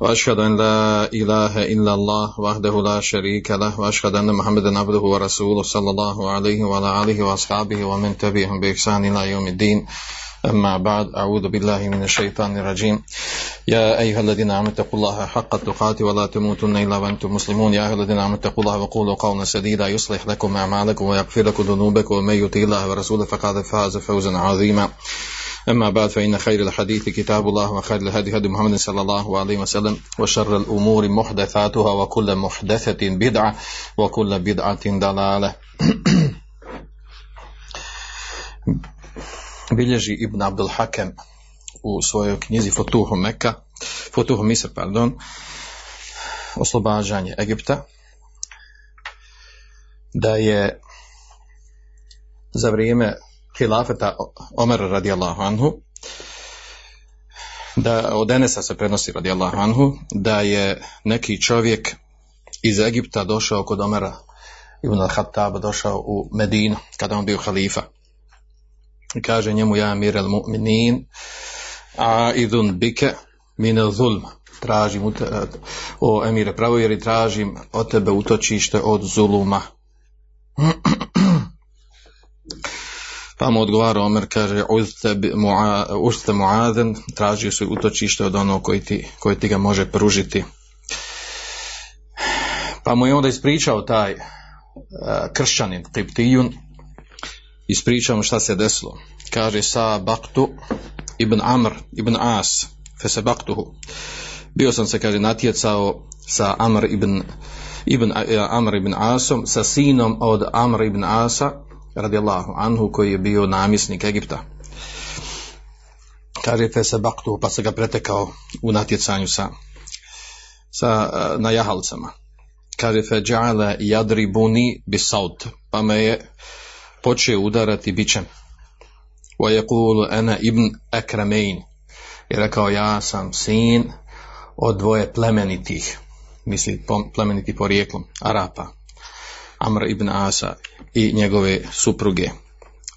وأشهد أن لا إله إلا الله وحده لا شريك له وأشهد أن محمدا عبده ورسوله صلى الله عليه وعلى آله وأصحابه ومن تبعهم بإحسان إلى يوم الدين. أما بعد أعوذ بالله من الشيطان الرجيم. يا أيها الذين آمنوا اتقوا الله حق التقاته ولا تموتن إلا وأنتم مسلمون. يا أيها الذين آمنوا اتقوا الله وقولوا قولا سديدا يصلح لكم أعمالكم ويغفر لكم ذنوبكم. ومن يطع الله ورسوله فقد فاز فوزا عظيما. أما بعد فإن خير الحديث كتاب الله وخير الهدي هدي محمد صلى الله عليه وسلم وشر الأمور محدثاتها وكل محدثة بدعة وكل بدعة ضلالة bilježi Ibn Abdul Hakem u svojoj knjizi Futuhu Meka, Futuhu Misr, pardon, oslobađanje Egipta, da je za vrijeme hilafeta Omer radijallahu anhu, da od Enesa se prenosi radijallahu anhu, da je neki čovjek iz Egipta došao kod Omera Ibn al-Hattab došao u Medinu kada on bio halifa i kaže njemu ja mir el mu'minin a idun bike min el zulm tražim o emire tražim od tebe utočište od zuluma pa mu odgovara Omer kaže ušte muaden tražio se utočište od onog koji ti, koji ti ga može pružiti pa mu je onda ispričao taj uh, kršćanin Kiptijun ispričamo šta se desilo. Kaže sa Baktu ibn Amr ibn As fe se Baktuhu. Bio sam se, kaže, natjecao sa Amr ibn, ibn, Amr ibn Asom, sa sinom od Amr ibn Asa, radijallahu anhu, koji je bio namjesnik Egipta. Kaže se Baktuhu, pa se ga pretekao u natjecanju sa, sa na jahalcama. Kaže fe džale jadribuni bisaut, pa me je počeo udarati bićem. Wa yaqulu ana ibn akramain. I rekao ja sam sin od dvoje plemenitih, misli plemeniti porijeklom, Arapa, Amr ibn Asa i njegove supruge.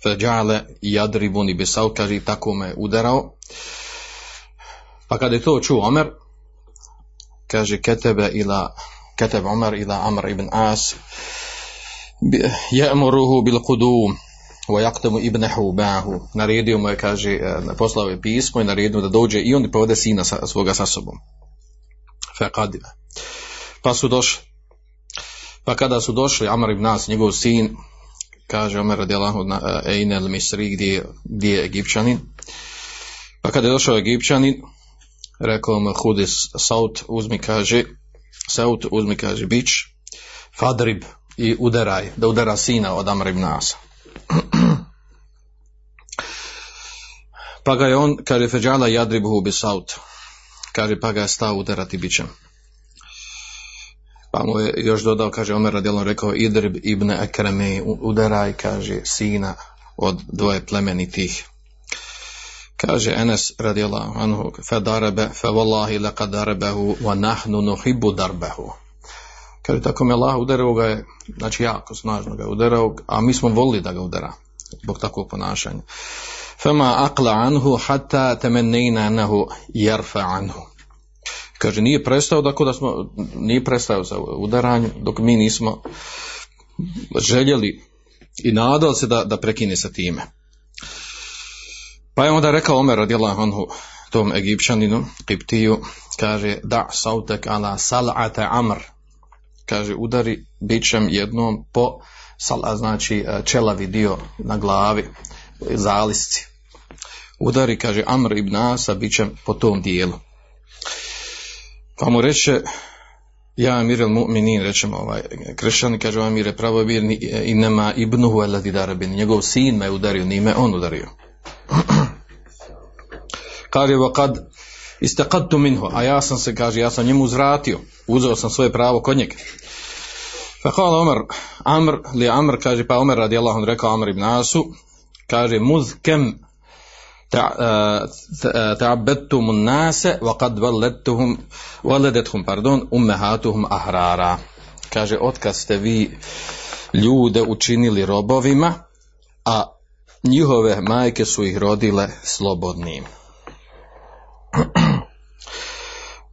Fađale jadribuni bisau, kaže tako me udarao. Pa kada je to čuo Omer, kaže ketebe ila, ketebe Omer ila Amr ibn As, je'muruhu bil kudum wa yaktumu ibnahu ba'hu naredio mu je kaže poslao je pismo i naredio da dođe i on povede sina svoga sa sobom faqadima pa su došli pa kada su došli Amr ibn Nas njegov sin kaže Omer radijallahu Ejne al Misri gdje, gdje je Egipćanin pa kada je došao Egipćanin rekao mu hudis saut uzmi kaže saut uzmi kaže bić fadrib i udaraj, da udara sina od Amr ibn Asa. pa ga je on, kaže Feđala jadribuhu bisaut, kaže pa ga je stao udarati bićem. Pa mu je još dodao, kaže Omer radijalno rekao, idrib ibn Ekreme, udaraj, kaže, sina od dvoje plemenitih. Kaže Enes radijallahu anhu, fe darebe, fe wallahi laqad darebehu, wa nahnu nuhibbu darbehu. Kaže, tako me Allah udarao ga je, znači jako snažno ga je udarao, a mi smo volili da ga udara, zbog takvog ponašanja. Fema akla anhu hatta temennejna anahu jarfa anhu. Kaže, nije prestao, dakle da smo, nije prestao sa udaranjem, dok mi nismo željeli i nadali se da, da prekine sa time. Pa je onda rekao Omer radijallahu anhu tom Egipćaninu, Kiptiju, kaže, da sautek ala sal'ate amr, kaže udari bićem jednom po sala, znači čelavi dio na glavi zalisci. Udari kaže Amr ibn Asa bićem po tom dijelu pa mu reče ja Amir al mu'minin rečemo ovaj kršćani kaže Amir je pravo vjerni i nema ibnuhu aladi darabin njegov sin me udario nime on udario. Kaže wa kad istaqadtu minhu a ja sam se kaže ja sam njemu uzvratio uzeo sam svoje pravo kod njega. Fa qala Umar Amr li Amr kaže pa Umar radijallahu anhu rekao Amr ibn Asu kaže muz nase wa qad waladtuhum waladatuhum pardon ummahatuhum ahrara kaže otkad ste vi ljude učinili robovima a njihove majke su ih rodile slobodnim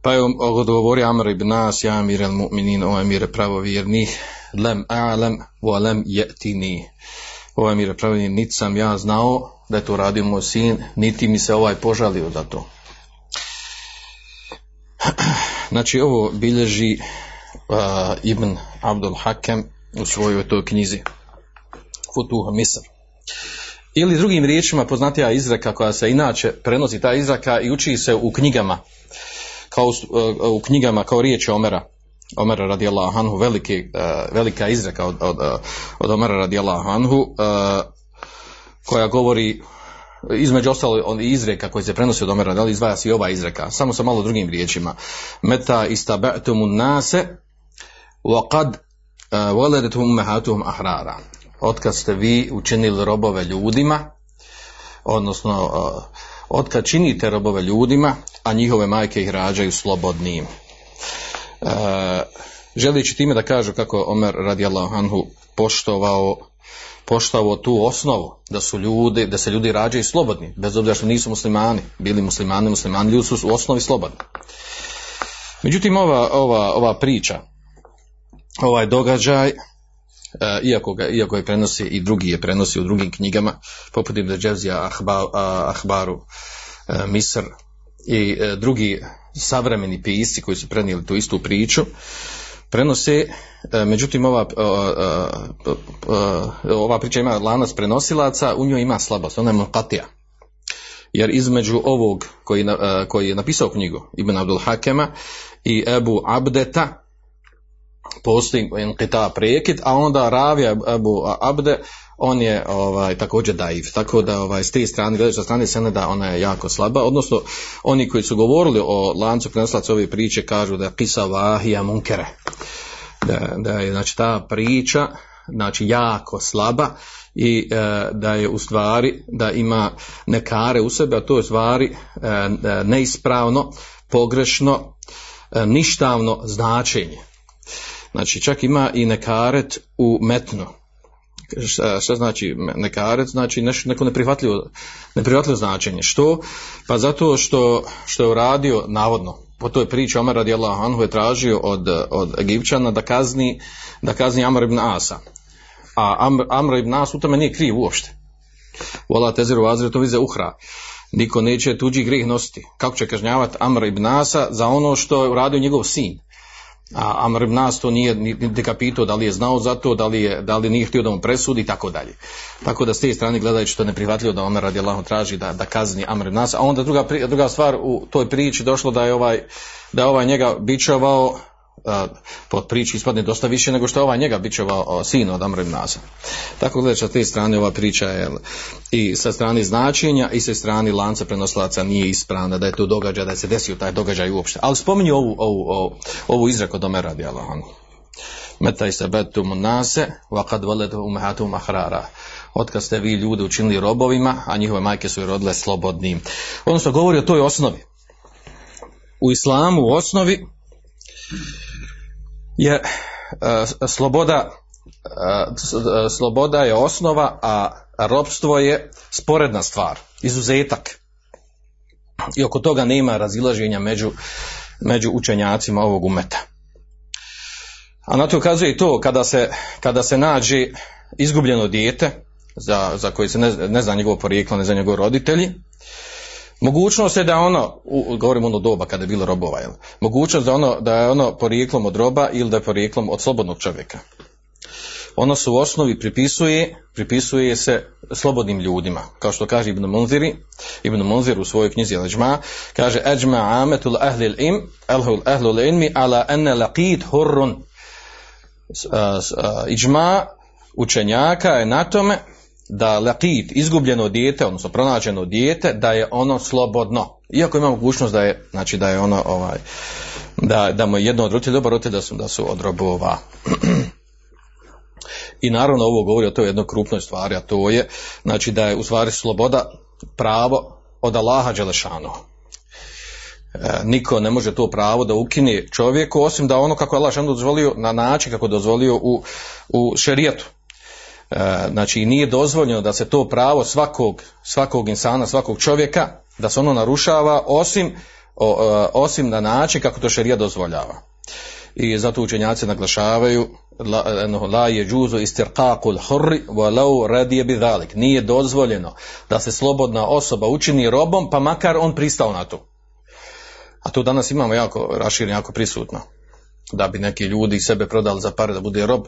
pa je odgovorio Amr ibn Nas, ja amir al mu'minin, o emire pravovjernih, lem a'lam, wa lem je'tini. O emire pravovjernih, niti sam ja znao da je to radio moj sin, niti mi se ovaj požalio za to. Znači ovo bilježi uh, Ibn Abdul Hakem u svojoj toj knjizi Futuha Misr. Ili drugim riječima poznatija izreka koja se inače prenosi ta izreka i uči se u knjigama kao u knjigama kao riječ Omera Omera radijallahu anhu veliki, uh, velika izreka od, od, od Omera anhu uh, koja govori između ostalo on izreka koji se prenosi od Omera da li izdvaja se i ova izreka. Samo sa malo drugim riječima. Meta istaba'tumu nase uh, waladetum ummahatuhum ahrara. Otkad ste vi učinili robove ljudima odnosno otkad činite robove ljudima a njihove majke ih rađaju slobodnim. E, želići time da kažu kako Omer radijallahu anhu poštovao poštovao tu osnovu da su ljudi, da se ljudi rađaju slobodni, bez obzira što nisu muslimani, bili muslimani, muslimani, ljudi su u osnovi slobodni. Međutim, ova, ova, ova priča, ovaj događaj, e, iako, ga, iako je prenosi i drugi je prenosi u drugim knjigama, poput Ibn Dževzija, Ahba, Ahbaru, e, Misr, i e, drugi savremeni pisci koji su prenijeli tu istu priču prenose, e, međutim ova, ova priča ima lanac prenosilaca, u njoj ima slabost, ona je mokatija. Jer između ovog koji, e, koji je napisao knjigu Ibn Abdul Hakema i Ebu Abdeta postoji kita prekid, a onda ravija Ebu Abde on je ovaj također daiv, tako da ovaj s te strane gledajući strane seneda ona je jako slaba, odnosno oni koji su govorili o lancu prenoslaca ove priče kažu da je pisa vahija munkere, da, da je znači ta priča znači jako slaba i e, da je u stvari da ima nekare u sebi, a to je u stvari e, e neispravno, pogrešno, e, ništavno značenje. Znači čak ima i nekaret u metnu šta, šta znači nekaret, znači nešto, neko neprihvatljivo, neprihvatljivo značenje. Što? Pa zato što, što je uradio, navodno, po toj priči Omer radijallahu anhu je tražio od, od Egipćana da kazni, da kazni Amr ibn Asa. A Amr, Amr ibn As u tome nije kriv uopšte. Vola tezeru azre to vize uhra. Niko neće tuđi grih nositi. Kako će kažnjavati Amr ibn Asa za ono što je uradio njegov sin? A Amr ibn Nas to nije niti kapitao da li je znao za to, da li, je, da li nije htio da mu presudi i tako dalje. Tako da s te strane gledajući to neprihvatljivo da Omer radijallahu traži da, da kazni Amr ibn Nas, a onda druga, druga stvar u toj priči došlo da je ovaj, da je ovaj njega bičavao pod priči ispadne dosta više nego što je ova njega bićeva sin od Amr. Tako gledajući sa te strane ova priča je i sa strane značenja i sa strane lanca prenoslaca nije ispravna da je to događaj, da je se desio taj događaj uopšte. Ali spominju ovu, ovu, ovu, ovu izreku od Omer radi Allahom. Meta i se betum nase, wa kad valetu umehatum ahrara. Otkad ste vi ljude učinili robovima, a njihove majke su i rodile slobodnim. Odnosno govori o toj osnovi. U islamu u osnovi je uh, sloboda uh, sloboda je osnova, a robstvo je sporedna stvar, izuzetak. I oko toga nema razilaženja među, među učenjacima ovog umeta. A na to ukazuje i to kada se, kada se nađe izgubljeno dijete, za, za koje se ne, ne zna njegovo porijeklo, ne zna njegovo roditelji, Mogućnost je da ono, govorimo ono doba kada je bilo robova, jel? mogućnost da, ono, da je ono porijeklom od roba ili da je porijeklom od slobodnog čovjeka. Ono se u osnovi pripisuje, pripisuje se slobodnim ljudima, kao što kaže Ibn Munziri, Ibn Munzir u svojoj knjizi Al-Ijma, kaže Ajma ametul ahli im, ahlul ilmi, ala ene laqid hurrun. Ijma učenjaka je na tome da laqit, izgubljeno dijete, odnosno pronađeno dijete, da je ono slobodno. Iako ima mogućnost da je, znači da je ono ovaj, da, da mu je jedno od roditelja, dobar da su, da su od robova. I naravno ovo govori o toj jednoj krupnoj stvari, a to je znači da je u stvari sloboda pravo od Allaha Đelešanu. E, niko ne može to pravo da ukine čovjeku osim da ono kako je Allah dozvolio na način kako dozvolio u, u šerijetu. E, znači nije dozvoljeno da se to pravo svakog, svakog insana, svakog čovjeka, da se ono narušava osim, e, osim na način kako to šerija dozvoljava. I zato učenjaci naglašavaju la, je džuzu istirqaqul hurri walau radije bidalik. Nije dozvoljeno da se slobodna osoba učini robom pa makar on pristao na to. A to danas imamo jako rašireno, jako prisutno. Da bi neki ljudi sebe prodali za pare da bude rob,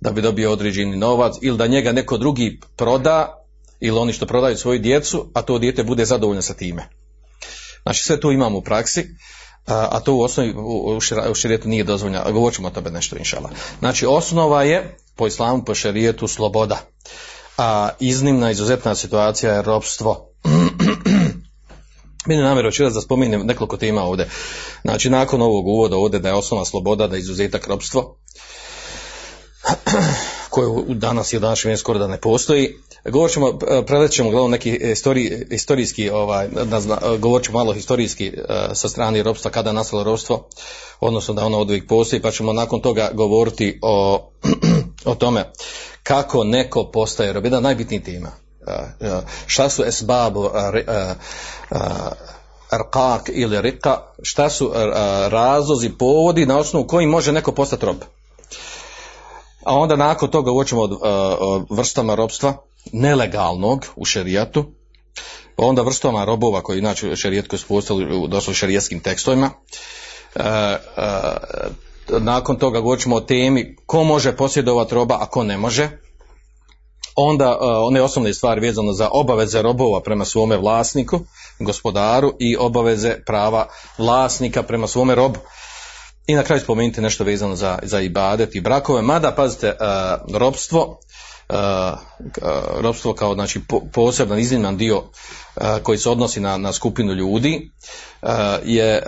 da bi dobio određeni novac ili da njega neko drugi proda ili oni što prodaju svoju djecu, a to dijete bude zadovoljno sa time. Znači sve to imamo u praksi, a, to u osnovi u, širijetu nije dozvoljeno, a govorit ćemo o tome nešto inšala. Znači osnova je po islamu, po širijetu sloboda, a iznimna, izuzetna situacija je robstvo. Meni namjer večeras da spomenem nekoliko tema ovdje. Znači, nakon ovog uvoda ovdje da je osnova sloboda, da je izuzetak robstvo, koje danas i u današnjem skoro da ne postoji. Govorit ćemo, prelet ćemo gledamo neki istori, historijski, ovaj, govorit ćemo malo historijski sa strane robstva, kada je nastalo robstvo, odnosno da ono od uvijek postoji, pa ćemo nakon toga govoriti o, o tome kako neko postaje rob. Jedna najbitnijih tema. Šta su esbabu, arkak ili rika, šta su razlozi, povodi na osnovu koji može neko postati rob. A onda nakon toga uočimo od, od vrstama robstva, nelegalnog u šerijatu, onda vrstama robova koji inače u šerijetku su postali u došlo šerijetskim tekstovima. E, nakon toga govorimo o temi ko može posjedovati roba, a ko ne može. Onda one osnovne stvari vezano za obaveze robova prema svome vlasniku, gospodaru i obaveze prava vlasnika prema svome robu. I na kraju spomenuti nešto vezano za, za ibadet i brakove, mada pazite, uh, robstvo, uh, robstvo kao znači po, poseban izniman dio koji se odnosi na, na skupinu ljudi je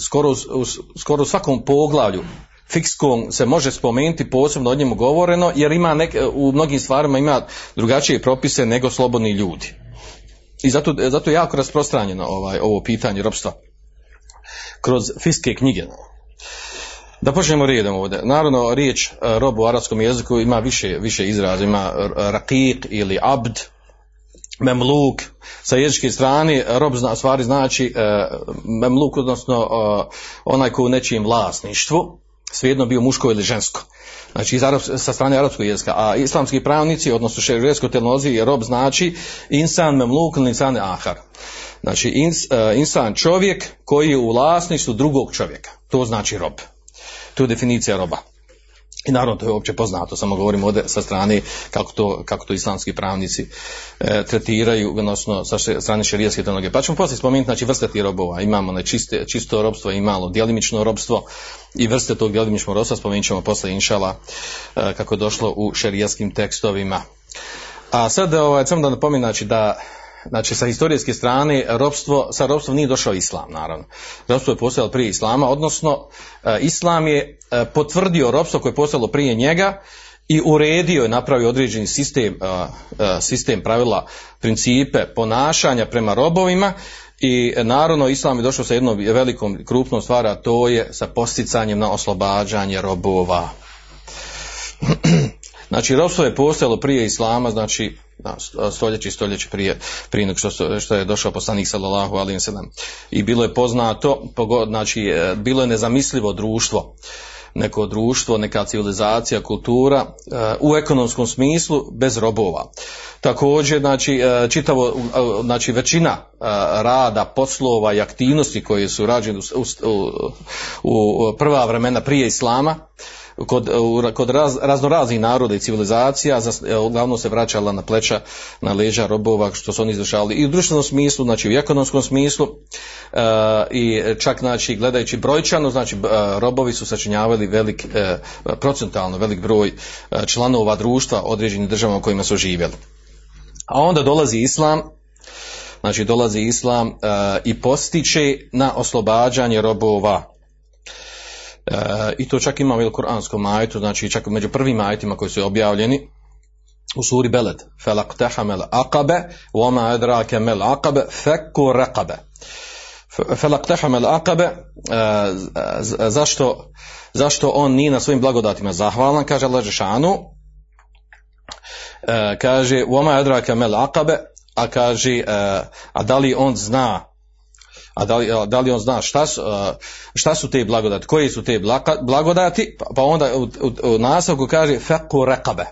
skoro, u, skoro u svakom poglavlju fikskom se može spomenuti posebno o njemu govoreno jer ima nek, u mnogim stvarima ima drugačije propise nego slobodni ljudi. I zato, zato je jako rasprostranjeno ovaj, ovo pitanje robstva kroz fiske knjige. Da počnemo redom ovdje. Naravno, riječ rob u arapskom jeziku ima više, više izraza. Ima rakik ili abd, memluk. Sa jezičke strane, rob zna, stvari znači memluk, odnosno onaj koji u nečijem vlasništvu, svejedno bio muško ili žensko. Znači iz Arab, sa strane arapskog jezika. A islamski pravnici, odnosno šerijskoj teologiji, rob znači insan memluk ili insan ahar. Znači ins, insan čovjek koji je u vlasništvu drugog čovjeka. To znači rob. To je definicija roba. I naravno to je uopće poznato, samo govorimo ovdje sa strane kako to, kako to islamski pravnici e, tretiraju, odnosno sa strane šerijaske teologije. Pa ćemo poslije spomenuti znači, vrste tih robova. Imamo ne, čiste, čisto robstvo i malo djelimično robstvo i vrste tog djelimičnog robstva spomenut ćemo poslije inšala e, kako je došlo u šerijaskim tekstovima. A sad ovaj, samo da napominam znači, da znači sa historijske strane ropstvo, sa ropstvom nije došao islam naravno. Ropstvo je postojalo prije islama, odnosno e, islam je e, potvrdio ropstvo koje je postojalo prije njega i uredio je, napravio određeni sistem, e, sistem pravila, principe ponašanja prema robovima i naravno islam je došao sa jednom velikom krupnom stvari, a to je sa posticanjem na oslobađanje robova. Znači, ropstvo je postojalo prije islama, znači da, stoljeći stoljeći prije, prije što, što je došao poslanik sallallahu alaihi sallam. I bilo je poznato, znači, bilo je nezamislivo društvo, neko društvo, neka civilizacija, kultura u ekonomskom smislu bez robova. Također, znači, čitavo, znači, većina rada, poslova i aktivnosti koje su rađene u, u prva vremena prije islama, kod, kod raz, raznoraznih naroda i civilizacija za, uglavnom se vraćala na pleća, na leđa robova što su oni izvršavali i u društvenom smislu, znači u ekonomskom smislu uh, i čak znači gledajući brojčano, znači uh, robovi su sačinjavali velik, uh, procentalno velik broj uh, članova društva određenih država u kojima su živjeli. A onda dolazi islam, znači dolazi islam uh, i postiče na oslobađanje robova I to čak imamo u Kur'anskom ajetu, znači čak među prvim ajetima koji su objavljeni, u suri Beled. Felaqtahamel aqabe wama adrake mel aqabe fekku raqabe. Felaqtahamel aqabe zašto zašto on nije na svojim blagodatima zahvalan kaže Allah Žešanu kaže wama adrake mel aqabe a kaže a da li on zna a da li, da li on zna šta su, šta su te blagodati, koji su te blagodati, pa onda u, u, u nastavku kaže fekku raqabe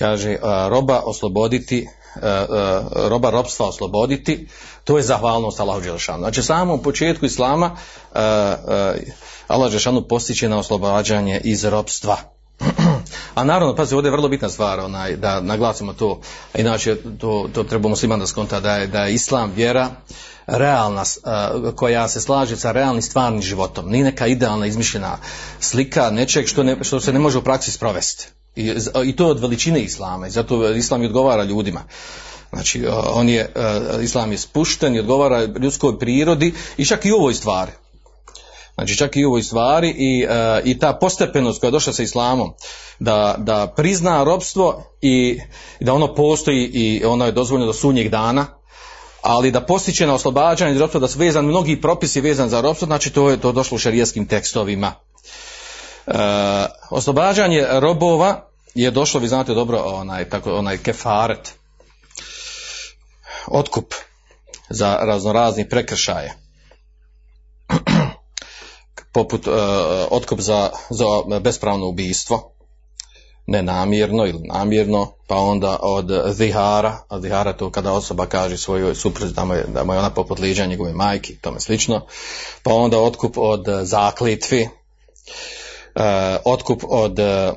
kaže roba osloboditi roba robstva osloboditi to je zahvalnost Allahu Đelešanu. Znači samom početku Islama Allah Đelešanu postiće na oslobađanje iz robstva a naravno, pazi, ovdje je vrlo bitna stvar, onaj, da naglasimo to, inače to, to trebamo svima da skonta, da je, da je Islam vjera realna, koja se slaže sa realnim stvarnim životom, nije neka idealna izmišljena slika nečeg što, ne, što se ne može u praksi sprovesti. I, I to od veličine islama i zato islam i odgovara ljudima. Znači, on je, islam je spušten i odgovara ljudskoj prirodi i čak i u ovoj stvari. Znači čak i u ovoj stvari i, i ta postepenost koja je došla sa islamom, da, da prizna robstvo i, da ono postoji i ono je dozvoljeno do sunnjeg dana, ali da postiče na oslobađanje robstva, da su vezani mnogi propisi vezan za robstvo, znači to je to došlo u šarijetskim tekstovima. E, oslobađanje robova je došlo, vi znate dobro, onaj, tako, onaj kefaret, otkup za raznorazni prekršaje. Poput uh, otkup za, za bespravno ubijstvo, nenamjerno ili namjerno, pa onda od zihara, a zihara to kada osoba kaže svojoj supruzi da da mu je ona poput liđa njegove majke, tome slično, pa onda otkup od zaklitvi, uh, otkup od uh,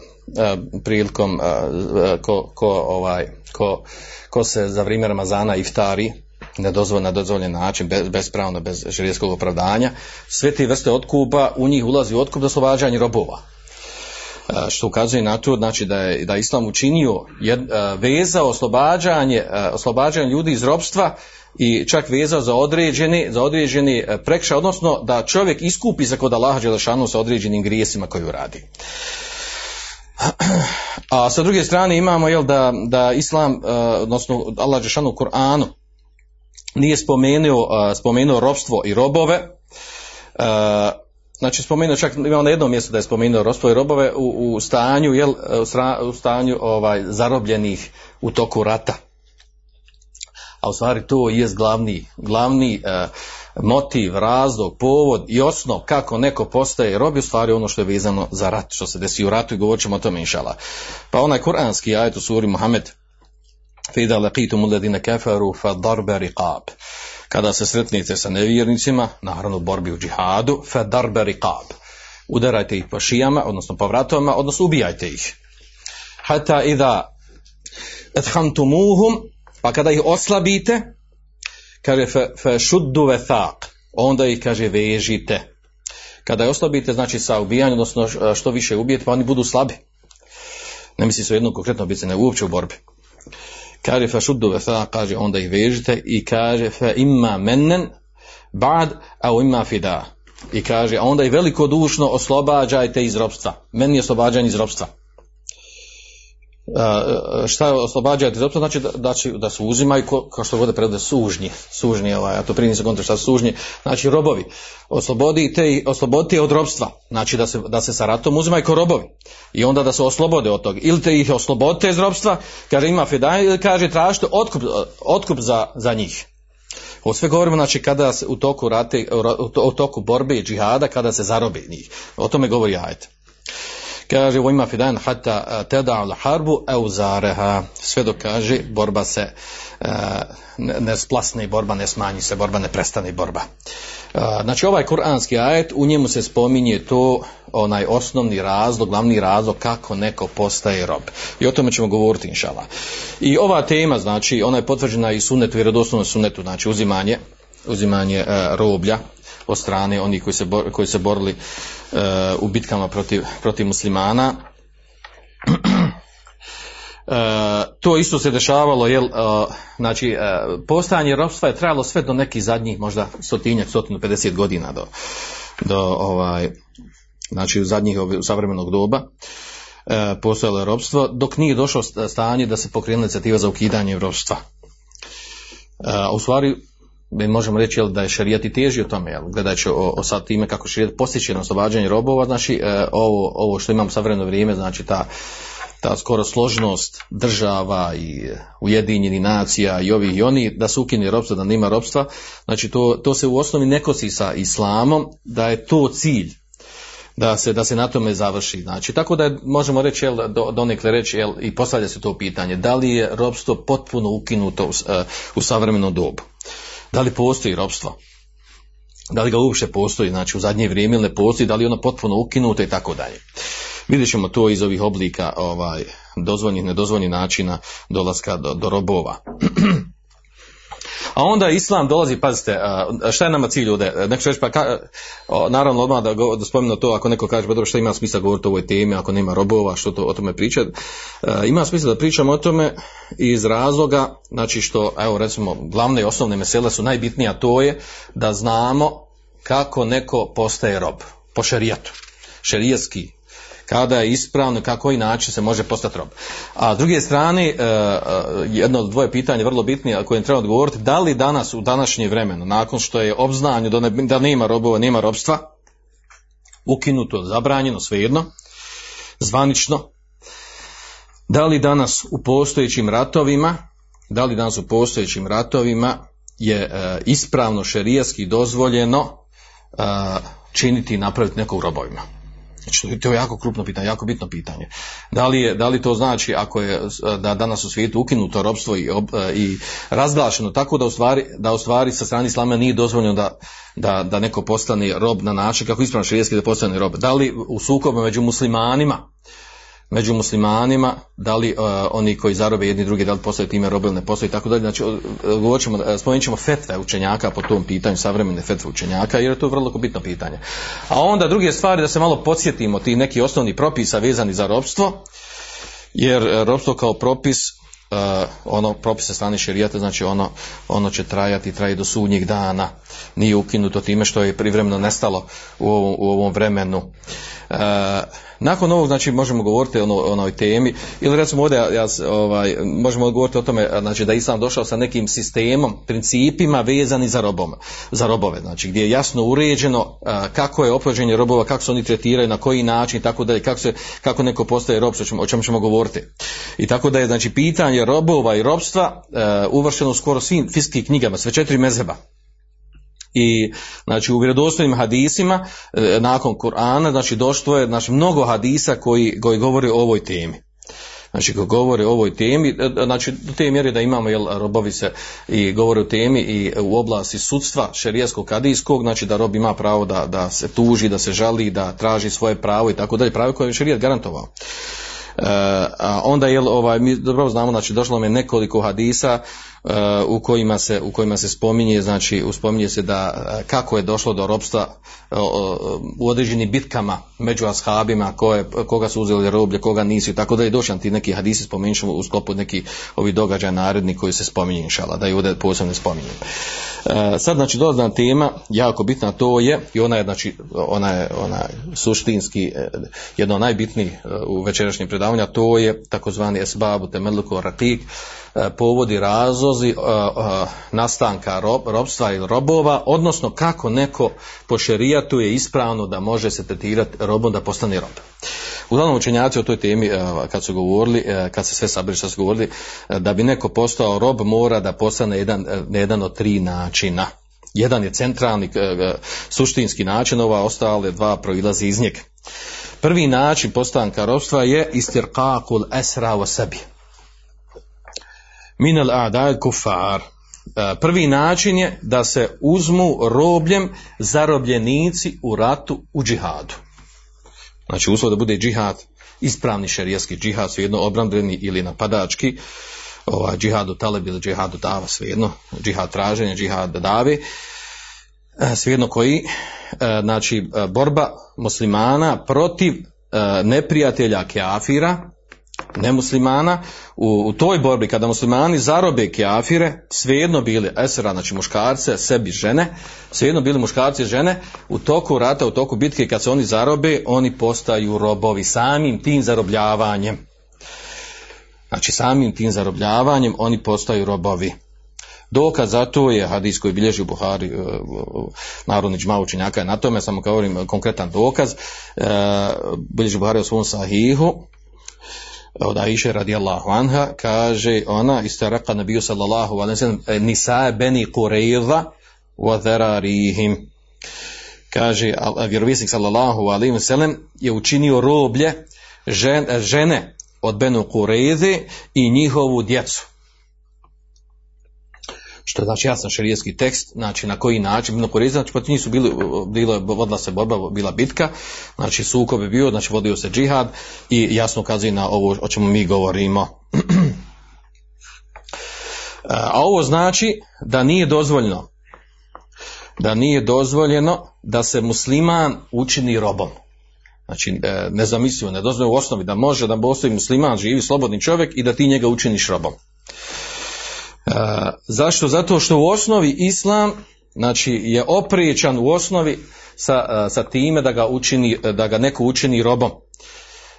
prilikom uh, ko, ko, ovaj, ko, ko se za vrijeme Ramazana iftari na dozvoljen način, bespravno, bez žirijetskog opravdanja, sve te vrste otkupa, u njih ulazi otkup za oslobađanje robova. Što ukazuje na to, znači da je, da je Islam učinio jed, vezao oslobađanje, oslobađanje ljudi iz robstva i čak vezao za određeni, za određeni prekšaj, odnosno da čovjek iskupi se kod Allaha Đelešanu sa određenim grijesima koju radi. A sa druge strane imamo jel, da, da Islam, odnosno Allah Đelešanu u Koranu, nije spomenuo, spomenuo robstvo i robove, znači spomenuo čak imamo na jednom mjestu da je spomenuo robstvo i robove u, u stanju, jel, u stanju ovaj, zarobljenih u toku rata. A u stvari to je glavni, glavni uh, motiv, razlog, povod i osnov kako neko postaje rob, u stvari ono što je vezano za rat, što se desi u ratu i govorit ćemo o tome inšala. Pa onaj kuranski ajet u suri Muhammed, فإذا لقيتم الذين كفروا فضرب رقاب kada se sretnete sa nevjernicima, naravno u borbi u džihadu, فضرب رقاب udarajte ih po šijama, odnosno po vratovima, odnosno ubijajte ih. Hata idha ethamtumuhum, pa kada ih oslabite, kaže fe, fe šuddu ve thaq, onda ih kaže vežite. Kada ih oslabite, znači sa ubijanjem, odnosno što više ubijete, pa oni budu slabi. Ne misli se o jednom konkretnom bice, ne uopće u borbi kaže fa šuddu vesa, kaže onda ih vežite i kaže fa imma mennen ba'd au imma fida. I kaže, a onda i velikodušno oslobađajte iz robstva. Meni je oslobađanje iz robstva. Uh, šta je oslobađajte iz? Znači da, da, da se uzimaju, kao što vode predode, sužnji. Sužnji, ovaj, a to prije nisam kontra šta su sužnji. Znači robovi. Oslobodite, oslobodite od robstva. Znači da se, da se sa ratom uzimaju ko robovi. I onda da se oslobode od toga. Ili te ih oslobodite iz robstva, kaže ima fedaj, ili kaže tražite otkup, otkup za, za njih. O sve govorimo, znači, kada se u toku rate, u toku borbe i džihada, kada se zarobi njih. O tome govori ajte. Kaže, u ima fidan hata teda al harbu euzareha. Sve dok kaže, borba se ne, splasne borba, ne smanji se borba, ne prestane borba. Znači, ovaj kuranski ajet, u njemu se spominje to onaj osnovni razlog, glavni razlog kako neko postaje rob. I o tome ćemo govoriti, inšala. I ova tema, znači, ona je potvrđena i sunetu, vjerodoslovno sunetu, znači uzimanje, uzimanje roblja od strane onih koji se, koji se borili uh, u bitkama protiv, protiv muslimana. to isto se dešavalo, jel, znači, postojanje ropstva je trajalo sve do nekih zadnjih, možda stotinjak, stotinu, 50 godina do, do ovaj, znači u zadnjih savremenog doba postojalo je ropstvo, dok nije došlo stanje da se pokrenula inicijativa za ukidanje ropstva. A u stvari, možemo reći jel, da je šarijat i teži o tome, jel, gledajući o, o sad time kako šarijat postiče na oslobađanje robova, znači ovo, ovo što imamo savremeno vrijeme, znači ta ta skoro složnost država i ujedinjeni nacija i ovih i oni da su ukini ropstvo, da nema ropstva, znači to, to se u osnovi ne kosi sa islamom, da je to cilj, da se, da se na tome završi. Znači, tako da je, možemo reći, jel, do, donekle reći, jel, i postavlja se to pitanje, da li je ropstvo potpuno ukinuto u, u savremenom dobu? Da li postoji ropstvo? Da li ga uopće postoji, znači u zadnje vrijeme ili ne postoji, da li ono potpuno ukinuto i tako dalje. Vidjet ćemo to iz ovih oblika ovaj, dozvoljnih, nedozvoljnih načina dolaska do, do robova. A onda islam dolazi, pazite, šta je nama cilj ovdje? Neko reći, pa ka, naravno odmah da, da spomenu to, ako neko kaže, pa dobro, šta ima smisla govoriti o ovoj temi, ako nema robova, što to, o tome pričati. Ima smisla da pričamo o tome iz razloga, znači što, evo recimo, glavne i osnovne mesele su najbitnije, a to je da znamo kako neko postaje rob, po šerijatu, šerijski, kada je ispravno, kako koji način se može postati rob. A s druge strane, e, e, jedno od dvoje pitanja vrlo bitnije, koje treba odgovoriti, da li danas u današnje vremenu, nakon što je obznanju da, ne, da nema robova, nema robstva, ukinuto, zabranjeno, svejedno, zvanično, da li danas u postojećim ratovima, da li danas u postojećim ratovima je e, ispravno šerijaski dozvoljeno činiti i napraviti nekog robovima. Znači, to je jako krupno pitanje, jako bitno pitanje. Da li, je, da li to znači ako je da danas u svijetu ukinuto robstvo i, ob, i razglašeno tako da u stvari, da u stvari sa strane islama nije dozvoljeno da, da, da neko postane rob na način kako ispravno širijetski da postane rob. Da li u sukobu među muslimanima među muslimanima, da li uh, oni koji zarobe jedni drugi, da li postaju time robe ili ne postaju i tako dalje. Znači, govorit ćemo, spomenut ćemo fetve učenjaka po tom pitanju, savremene fetve učenjaka, jer je to vrlo bitno pitanje. A onda druge stvari, da se malo podsjetimo ti neki osnovni propisa vezani za robstvo, jer robstvo kao propis ono propise strane šerijata, znači ono, ono će trajati, traje do sudnjeg dana, nije ukinuto time što je privremeno nestalo u ovom, u ovom vremenu. Uh, nakon ovog, znači, možemo govoriti o ono, onoj temi, ili recimo ovdje, ja, ovaj, možemo govoriti o tome, znači, da Islam došao sa nekim sistemom, principima vezani za, robom, za robove, znači, gdje je jasno uređeno a, kako je opođenje robova, kako se oni tretiraju, na koji način, tako dalje, kako, se, kako neko postaje rob, o čemu ćemo govoriti. I tako da je, znači, pitanje robova i robstva a, uvršeno skoro svim fiskim knjigama, sve četiri mezheba. I znači u vjerodostojnim hadisima e, nakon Kur'ana znači došlo je znači mnogo hadisa koji, koji govori o ovoj temi. Znači koji govore o ovoj temi e, znači do te mjere da imamo jel, robovi se i govore o temi i u oblasti sudstva šerijskog hadijskog znači da rob ima pravo da, da se tuži da se žali da traži svoje pravo i tako dalje pravo koje je šerijat garantovao a onda je ovaj mi dobro znamo znači došlo nam je nekoliko hadisa u kojima se u kojima se spominje znači uspominje se da kako je došlo do ropstva u određenim bitkama među ashabima koje, koga su uzeli roblje, koga nisu tako da je došli ti neki hadisi spomenut u sklopu neki ovi događaja naredni koji se spominje inšala, da je ovdje posebno spominjem. Sad znači dodatna tema, jako bitna to je i ona je znači ona je, ona je suštinski e, jedno najbitnijih e, u večerašnjem predavanju, to je takozvani esbabu temeluko rakik E, povodi razlozi e, e, nastanka rob, robstva ili robova, odnosno kako neko po šerijatu je ispravno da može se tretirati robom da postane rob. Uglavnom učenjaci o toj temi kad su govorili, kad se sve sabili što su govorili, da bi neko postao rob mora da postane jedan, jedan od tri načina. Jedan je centralni, suštinski način, ova ostale dva proilazi iz njega. Prvi način postanka robstva je istirqaqul esra wa sebi minel a'da'il kufar. E, prvi način je da se uzmu robljem zarobljenici u ratu u džihadu. Znači uslov da bude džihad, ispravni šerijaski džihad, svejedno obrambeni ili napadački, ovaj, džihadu taleb ili džihadu dava, svejedno, džihad traženja, džihad dave, e, svejedno koji, e, znači borba muslimana protiv neprijatelja keafira, nemuslimana u, u toj borbi kada muslimani zarobe kjafire svejedno bili esera znači muškarce sebi žene svejedno bili muškarci i žene u toku rata u toku bitke kad se oni zarobe oni postaju robovi samim tim zarobljavanjem. Znači samim tim zarobljavanjem oni postaju robovi. Dokaz za to je hadis koji bilježi u Buhari, e, narodni džma učenjaka je na tome, samo govorim konkretan dokaz, e, bilježi Buhari u svom sahihu, od Aisha radijallahu anha, kaže ona, istaraka nabiju sallallahu alaihi sallam, nisa beni kureyza wa dhararihim. Kaže, vjerovisnik sallallahu alaihi sallam je učinio roblje žene od Benu Kureyze i njihovu djecu što je znači jasan šerijski tekst, znači na koji način, koristiti, znači protiv njih su bili, bilo, vodila se borba, bila bitka, znači sukob je bio, znači vodio se džihad i jasno ukazuje na ovo o čemu mi govorimo. A ovo znači da nije dozvoljeno da nije dozvoljeno da se musliman učini robom. Znači, e, nezamislivo, ne dozvoljeno u osnovi da može da postoji musliman, živi slobodni čovjek i da ti njega učiniš robom. Zašto? Zato što u osnovi islam znači je opriječan u osnovi sa, sa time da ga, učini, da ga neko učini robom.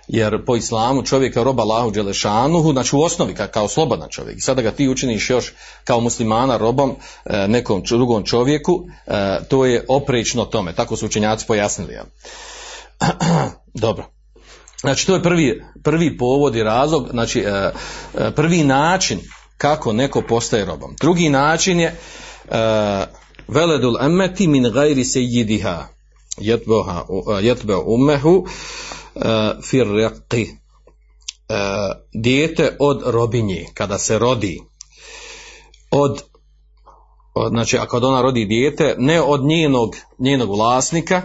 Jer po islamu čovjek je roba Allahu Đelešanuhu, znači u osnovi kao, kao slobodan čovjek. I sada ga ti učiniš još kao muslimana robom e, nekom drugom čovjeku, e, to je oprečno tome. Tako su učenjaci pojasnili. Dobro. Znači to je prvi, prvi povod i razlog, znači e, prvi način kako neko postaje robom. Drugi način je uh, veledul emeti min gajri sejidiha jetbe umehu uh, fir dijete od robinje kada se rodi od, od znači ako ona rodi dijete ne od njenog, njenog vlasnika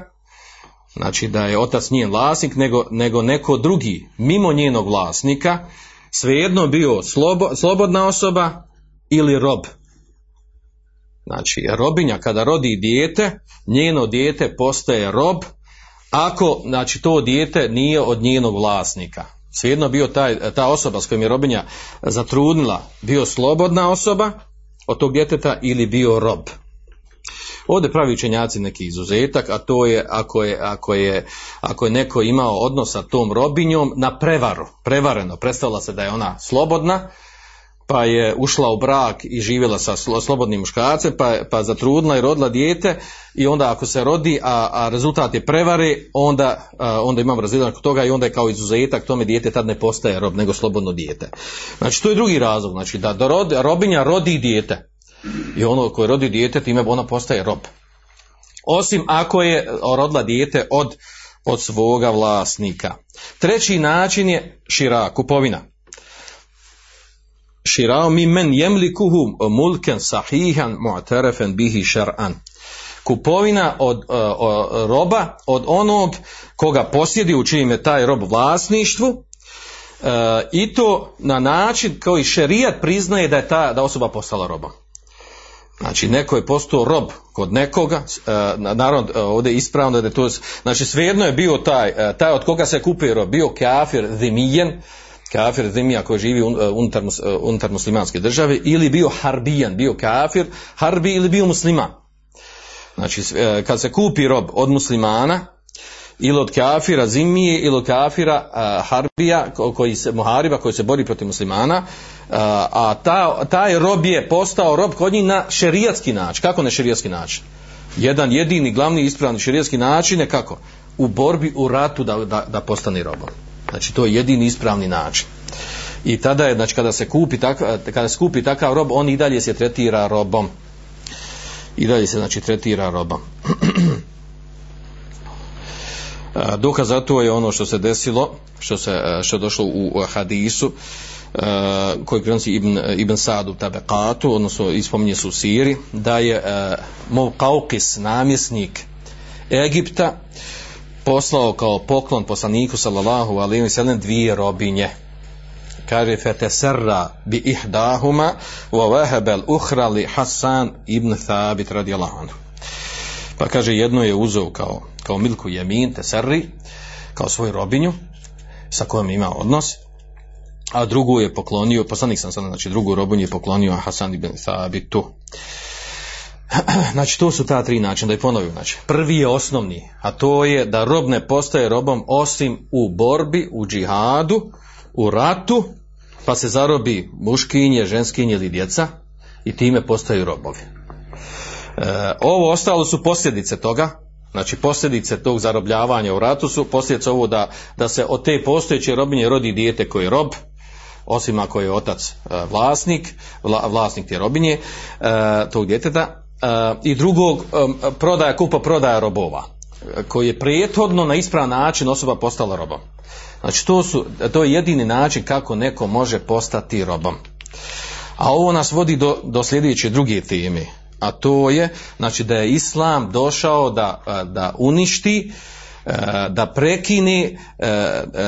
znači da je otac njen vlasnik nego, nego neko drugi mimo njenog vlasnika svejedno bio slobo, slobodna osoba ili rob. Znači, robinja kada rodi dijete, njeno dijete postaje rob, ako znači, to dijete nije od njenog vlasnika. Svejedno bio taj, ta osoba s kojom je robinja zatrudnila, bio slobodna osoba od tog djeteta ili bio rob. Ovdje pravi učenjaci neki izuzetak, a to je ako je, ako je, ako je neko imao odnos sa tom robinjom na prevaru, prevareno, predstavila se da je ona slobodna, pa je ušla u brak i živjela sa slobodnim muškarcem, pa, pa zatrudila i rodila dijete i onda ako se rodi, a, a rezultat je prevare, onda, a, onda imamo razlijedak toga i onda je kao izuzetak tome dijete tad ne postaje rob, nego slobodno dijete. Znači to je drugi razlog, znači da, da rod, robinja rodi dijete, i ono koje rodi dijete time ona postaje rob. Osim ako je rodila dijete od, od svoga vlasnika. Treći način je šira, kupovina. Širao mi men jemlikuhu mulken sahihan mu'tarefen bihi šar'an. Kupovina od uh, roba, od onog koga posjedi u čijem je taj rob vlasništvu, uh, i to na način koji šerijat priznaje da je ta da osoba postala robom. Znači, neko je postao rob kod nekoga, e, naravno e, ovdje je ispravno da je to, znači svejedno je bio taj, e, taj od koga se kupio rob, bio kafir zimijen, kafir zimija koji živi unutar, unutar muslimanske države, ili bio harbijan, bio kafir, harbi ili bio musliman. Znači, kad se kupi rob od muslimana, ili od kafira zimije, ili od kafira harbija, koji se, muhariba, koji se bori protiv muslimana, a ta, taj rob je postao rob kod njih na šerijatski način. Kako na šerijatski način? Jedan jedini glavni ispravni šerijatski način je kako? U borbi, u ratu da, da, da postane robom. Znači to je jedini ispravni način. I tada je, znači kada se kupi takav, kada se kupi takav rob, on i dalje se tretira robom. I dalje se znači tretira robom. Dokaz za to je ono što se desilo, što se što je došlo u hadisu, koji prenosi Ibn, Ibn u Tabekatu, odnosno ispominje su Siri, da je Moukaukis, namjesnik Egipta, poslao kao poklon poslaniku sallallahu alaihi wa sallam dvije robinje. Kaže, fete serra bi ihdahuma wa vahebel uhra li Hasan ibn Thabit radijallahu anhu. Pa kaže, jedno je uzeo kao, kao milku jemin, te serri, kao svoju robinju, sa kojom ima odnos, a drugu je poklonio, poslanik sam sada, znači drugu robinju je poklonio Hasan ibn Thabitu. Znači to su ta tri načina, da je ponovim. Znači, prvi je osnovni, a to je da rob ne postaje robom osim u borbi, u džihadu, u ratu, pa se zarobi muškinje, ženskinje ili djeca i time postaju robovi. E, ovo ostalo su posljedice toga, znači posljedice tog zarobljavanja u ratu su posljedice ovo da, da se od te postojeće robinje rodi dijete koji je rob, osim ako je otac e, vlasnik, vlasnik te robinje, e, tog djeteta, i drugog prodaja, kupa prodaja robova koji je prethodno na ispravan način osoba postala robom. Znači to, su, to je jedini način kako neko može postati robom. A ovo nas vodi do, do sljedeće druge teme, a to je znači da je islam došao da, da uništi da prekine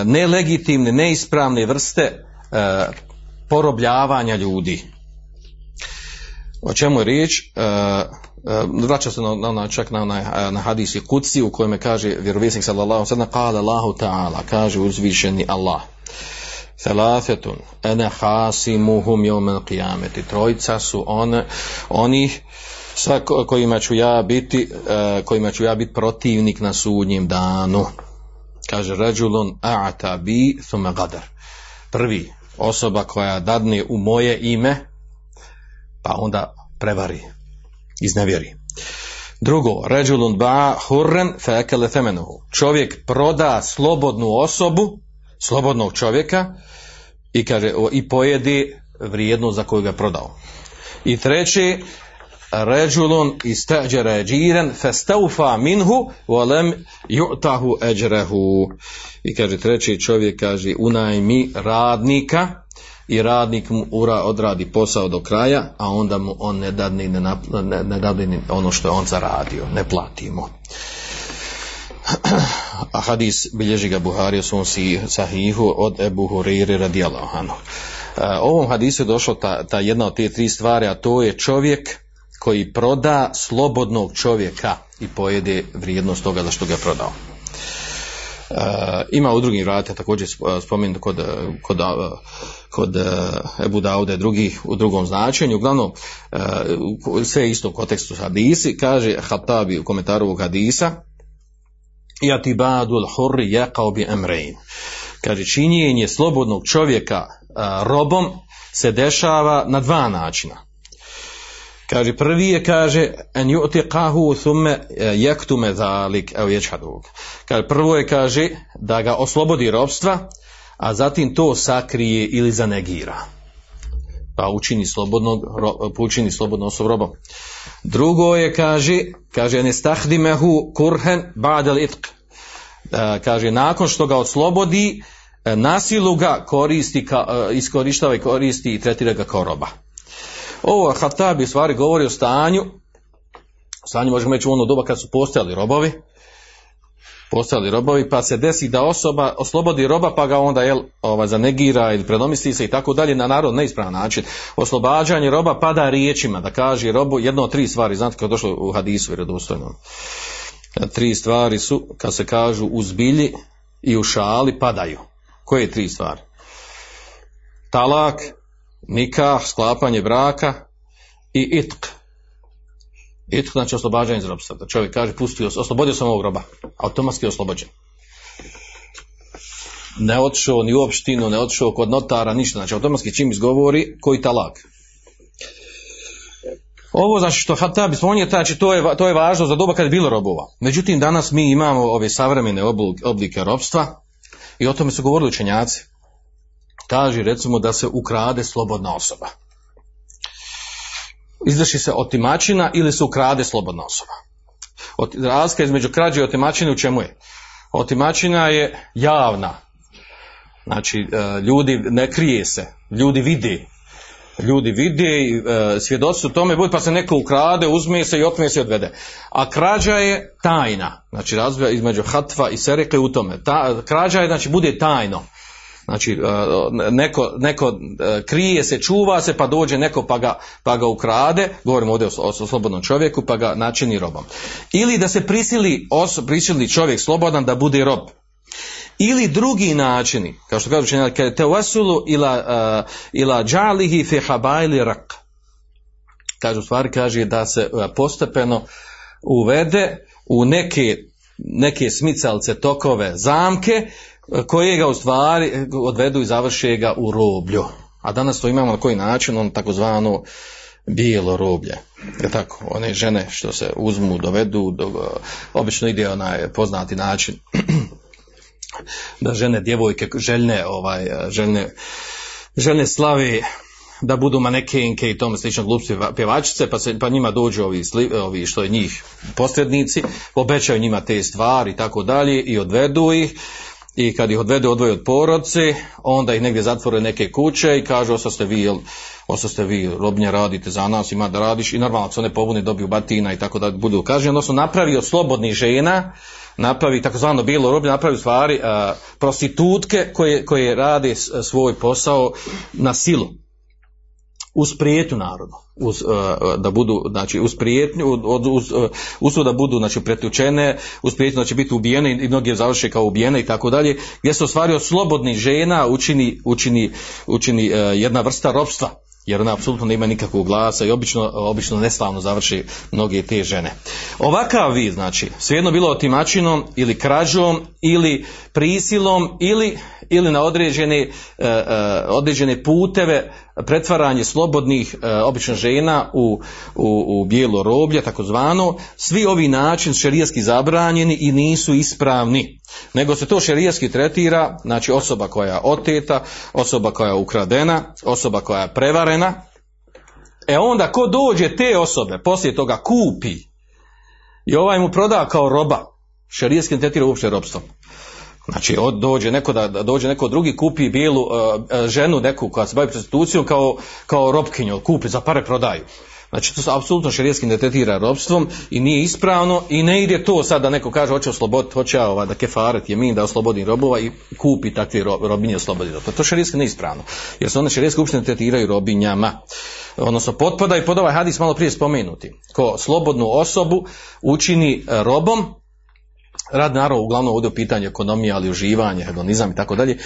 nelegitimne, neispravne vrste porobljavanja ljudi. O čemu je riječ? Vraća se na, na, čak na, na, na hadisi kuci u kojem kaže vjerovjesnik sallallahu sallam kale Allahu ta'ala kaže uzvišeni Allah Thalathetun ene hasimuhum jomen qiyameti. Trojica su one, oni sa kojima ću ja biti kojima ću ja biti protivnik na sudnjem danu. Kaže ređulun a'ta bi thume gadar prvi osoba koja dadne u moje ime pa onda prevari iznevjeri. Drugo ređulun ba hurren femenuhu čovjek proda slobodnu osobu slobodnog čovjeka i kaže i pojedi vrijednost za koju ga prodao. I treći ređulun istađere džiren festaufa minhu volem ju'tahu eđrehu i kaže treći čovjek kaže unajmi radnika. I radnik mu ura odradi posao do kraja, a onda mu on ne dadne, ne, ne, ono što je on zaradio, ne platimo. A hadis bilježi ga Buhari u svom sahihu od Ebu Huriri radijallahu anhu. Ovom hadisu je došla ta, ta jedna od te tri stvari, a to je čovjek koji proda slobodnog čovjeka i pojede vrijednost toga za što ga je prodao. E, ima u drugim vratima također spomenut kod, kod, kod Ebu Daude drugih u drugom značenju. Uglavnom, e, sve isto u kontekstu hadisi, kaže Hatabi u komentaru ovog hadisa, Jatibadul hurri jakao bi emrein. Kaže, činjenje slobodnog čovjeka robom se dešava na dva načina. Kaže, prvi je, kaže, en yu'tiqahu thumme yaktume zalik ev. Kaže, prvo je, kaže, da ga oslobodi robstva, a zatim to sakrije ili zanegira. Pa učini slobodno, učini slobodno osob robom. Drugo je, kaže, kaže, ne stahdimehu kurhen ba'dal itq. Kaže, nakon što ga oslobodi, nasilu ga koristi, ka, iskorištava i koristi i tretira ga kao roba. Ovo Hatabi stvari govori o stanju, stanju možemo reći u ono doba kad su postojali robovi, postojali robovi, pa se desi da osoba oslobodi roba pa ga onda jel, ovaj, zanegira ili predomisli se i tako dalje na narod neispravan način. Oslobađanje roba pada riječima, da kaže robu jedno od tri stvari, znate kako je došlo u hadisu vjerodostojnom. Tri stvari su, kad se kažu u zbilji i u šali padaju. Koje tri stvari? Talak, nikah, sklapanje braka i itk. Itk znači oslobađanje iz robstva. Da čovjek kaže, pustio, oslobodio sam ovog roba. Automatski oslobođen. Ne otišao ni u opštinu, ne otišao kod notara, ništa. Znači automatski čim izgovori, koji talak. Ovo znači što Hatabi spominje, znači to je, to je važno za doba kad je bilo robova. Međutim, danas mi imamo ove savremene oblike robstva i o tome su govorili učenjaci kaže recimo da se ukrade slobodna osoba. Izvrši se otimačina ili se ukrade slobodna osoba. Razlika između krađe i otimačine u čemu je? Otimačina je javna. Znači, e, ljudi ne krije se, ljudi vide. Ljudi vide, e, svjedoci su tome, pa se neko ukrade, uzme se i otme se i odvede. A krađa je tajna. Znači, razlika između hatva i sereke u tome. Ta, krađa je, znači, bude tajno. Znači, e, neko, neko e, krije se, čuva se, pa dođe neko pa ga, pa ga ukrade, govorimo ovdje o, o slobodnom čovjeku, pa ga načini robom. Ili da se prisili, os, prisili čovjek slobodan da bude rob. ili drugi načini, kao što kažu kada te wasulu ila, uh, ila džalihi fi habaili rak. Kaže, stvari kaže da se postepeno uvede u neke, neke smicalce, tokove, zamke, koje ga u stvari odvedu i završe ga u roblju. A danas to imamo na koji način, on takozvano bijelo roblje. Je tako, one žene što se uzmu, dovedu, do, obično ide onaj poznati način da žene, djevojke željne, ovaj, željne, željne slavi da budu manekenke i tome slično glupci pjevačice, pa, se, pa njima dođu ovi, sli, ovi što je njih posrednici, obećaju njima te stvari i tako dalje i odvedu ih i kad ih odvedu odvoje od porodci, onda ih negdje zatvore neke kuće i kažu osa ste vi, jel, osa ste vi robnje radite za nas, ima da radiš. I normalno se one pobune dobiju batina i tako da budu kažnjeni, odnosno napravi od slobodnih žena, napravi takozvano bijelo roblje, napravi stvari prostitutke koje, koje rade svoj posao na silu uz prijetnju narodu, uz, uh, da budu, znači, uz prijetnju, uz, uz, uz to da budu, znači, pretučene, uz prijetnju da će biti ubijene i mnogi završe kao ubijene i tako dalje, gdje se u stvari od slobodnih žena učini, učini, učini uh, jedna vrsta ropstva, jer ona apsolutno nema nikakvog glasa i obično, obično neslavno završi mnoge te žene. Ovakav vid, znači, svejedno bilo otimačinom ili krađom ili prisilom ili, ili na određene, određene puteve pretvaranje slobodnih uh, obično žena u, u, u bijelo roblje, takozvano, svi ovi način šerijaski zabranjeni i nisu ispravni. Nego se to šerijaski tretira, znači osoba koja je oteta, osoba koja je ukradena, osoba koja je prevarena. E onda ko dođe te osobe, poslije toga kupi i ovaj mu proda kao roba, šerijaski tretira uopće robstvom. Znači, od, dođe neko da, dođe neko drugi kupi bijelu uh, ženu neku koja se bavi prostitucijom kao, kao robkinju, kupi za pare prodaju. Znači, to se apsolutno šerijetski ne tretira robstvom i nije ispravno i ne ide to sad da neko kaže hoće osloboditi, hoće ova, da kefaret je min da oslobodim robova i kupi takve ro, robinje oslobodi robova. To šerijetski ne ispravno, jer se one šerijetski uopšte ne tretiraju robinjama. Odnosno, potpada i pod ovaj hadis malo prije spomenuti. Ko slobodnu osobu učini robom, rad naravno uglavnom ovdje u pitanju ekonomije, ali uživanje, hedonizam i tako dalje.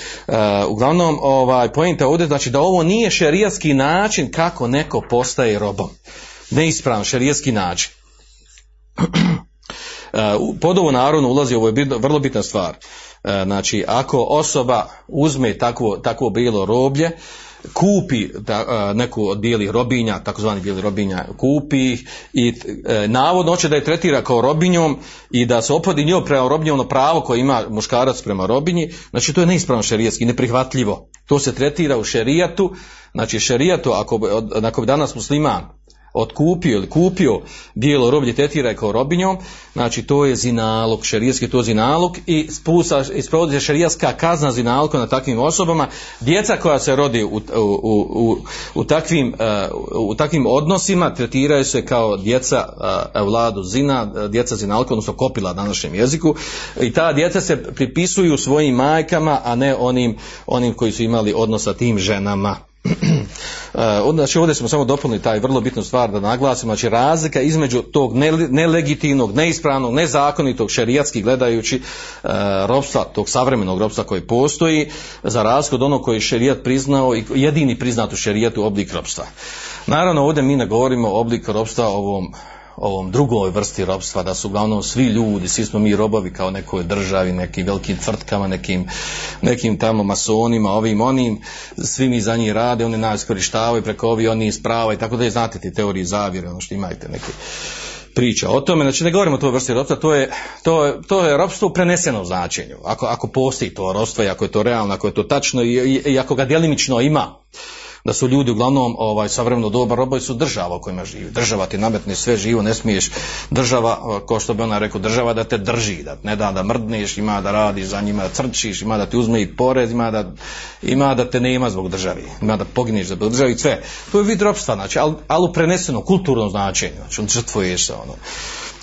Uglavnom, ovaj, pojenta ovdje znači da ovo nije šerijatski način kako neko postaje robom. Neispravan šerijatski način. Pod ovo naravno ulazi, ovo je vrlo bitna stvar. Znači, ako osoba uzme takvo, takvo bilo roblje, kupi da, neku od bijelih robinja, takozvani bijeli robinja, kupi ih i e, navodno hoće da je tretira kao robinjom i da se opodi njoj prema robinjom ono pravo koje ima muškarac prema robinji, znači to je neispravno šerijatski, neprihvatljivo. To se tretira u šerijatu, znači šerijatu, ako, ako bi danas musliman otkupio ili kupio dijelo roblje tetira kao robinjom, znači to je zinalog, šerijetski to je zinalog i spusa, isprovodi se šerijetska kazna zinalog na takvim osobama. Djeca koja se rodi u, u, u, u, takvim, uh, u takvim odnosima tretiraju se kao djeca uh, vladu zina, djeca zinalog, odnosno kopila na našem jeziku i ta djeca se pripisuju svojim majkama, a ne onim, onim koji su imali odnos sa tim ženama. Uh, znači ovdje smo samo dopunili taj vrlo bitnu stvar da naglasimo, znači razlika između tog nelegitimnog, neispravnog, nezakonitog šerijatski gledajući uh, robstva, tog savremenog robstva koji postoji, za razliku od onog koji je šerijat priznao i jedini priznat u šerijatu oblik robstva. Naravno ovdje mi ne govorimo o oblik robstva ovom ovom drugoj vrsti robstva, da su uglavnom svi ljudi, svi smo mi robovi kao nekoj državi, nekim velikim tvrtkama, nekim, nekim tamo masonima, ovim, onim, svi mi za njih rade, oni nas korištavaju preko ovi, oni isprava i tako da je, znate ti teorije zavire, ono što imajte neke priča o tome, znači ne govorimo o toj vrsti robstva, to je, to, je, to je robstvo u prenesenom značenju, ako, ako postoji to robstvo i ako je to realno, ako je to tačno i, i, i ako ga djelimično ima, da su ljudi uglavnom ovaj savremeno doba robovi su država u kojima živi. Država ti nametne sve živo, ne smiješ država, kao što bi ona rekao, država da te drži, da ne da da mrdneš, ima da radiš za njima, da crčiš, ima da ti uzme i porez, ima da, ima da te nema zbog državi, ima da pogineš zbog državi i sve. To je vid robstva, znači, ali al u preneseno kulturno značenje, znači on žrtvuješ se, ono,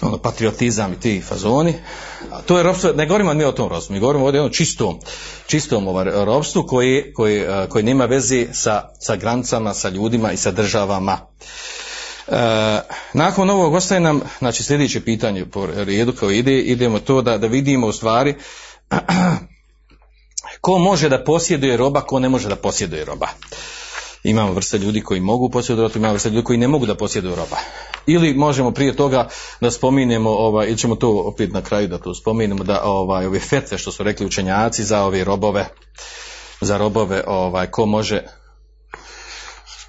ono, patriotizam i ti fazoni. A to je robstvo, ne govorimo mi o tom robstvu, mi govorimo ovdje o čistom, čistom ovaj, robstvu koji, koji, koji nema veze sa, sa granicama, sa ljudima i sa državama. E, nakon ovog ostaje nam, znači sljedeće pitanje po redu kao ide, idemo to da, da vidimo u stvari ko može da posjeduje roba, ko ne može da posjeduje roba. Imamo vrste ljudi koji mogu posjedovati, imamo vrste ljudi koji ne mogu da posjeduju roba. Ili možemo prije toga da spominemo, ovaj, ili ćemo to opet na kraju da to spominemo, da ovaj, ove fetve što su rekli učenjaci za ove robove, za robove, ovaj, ko može,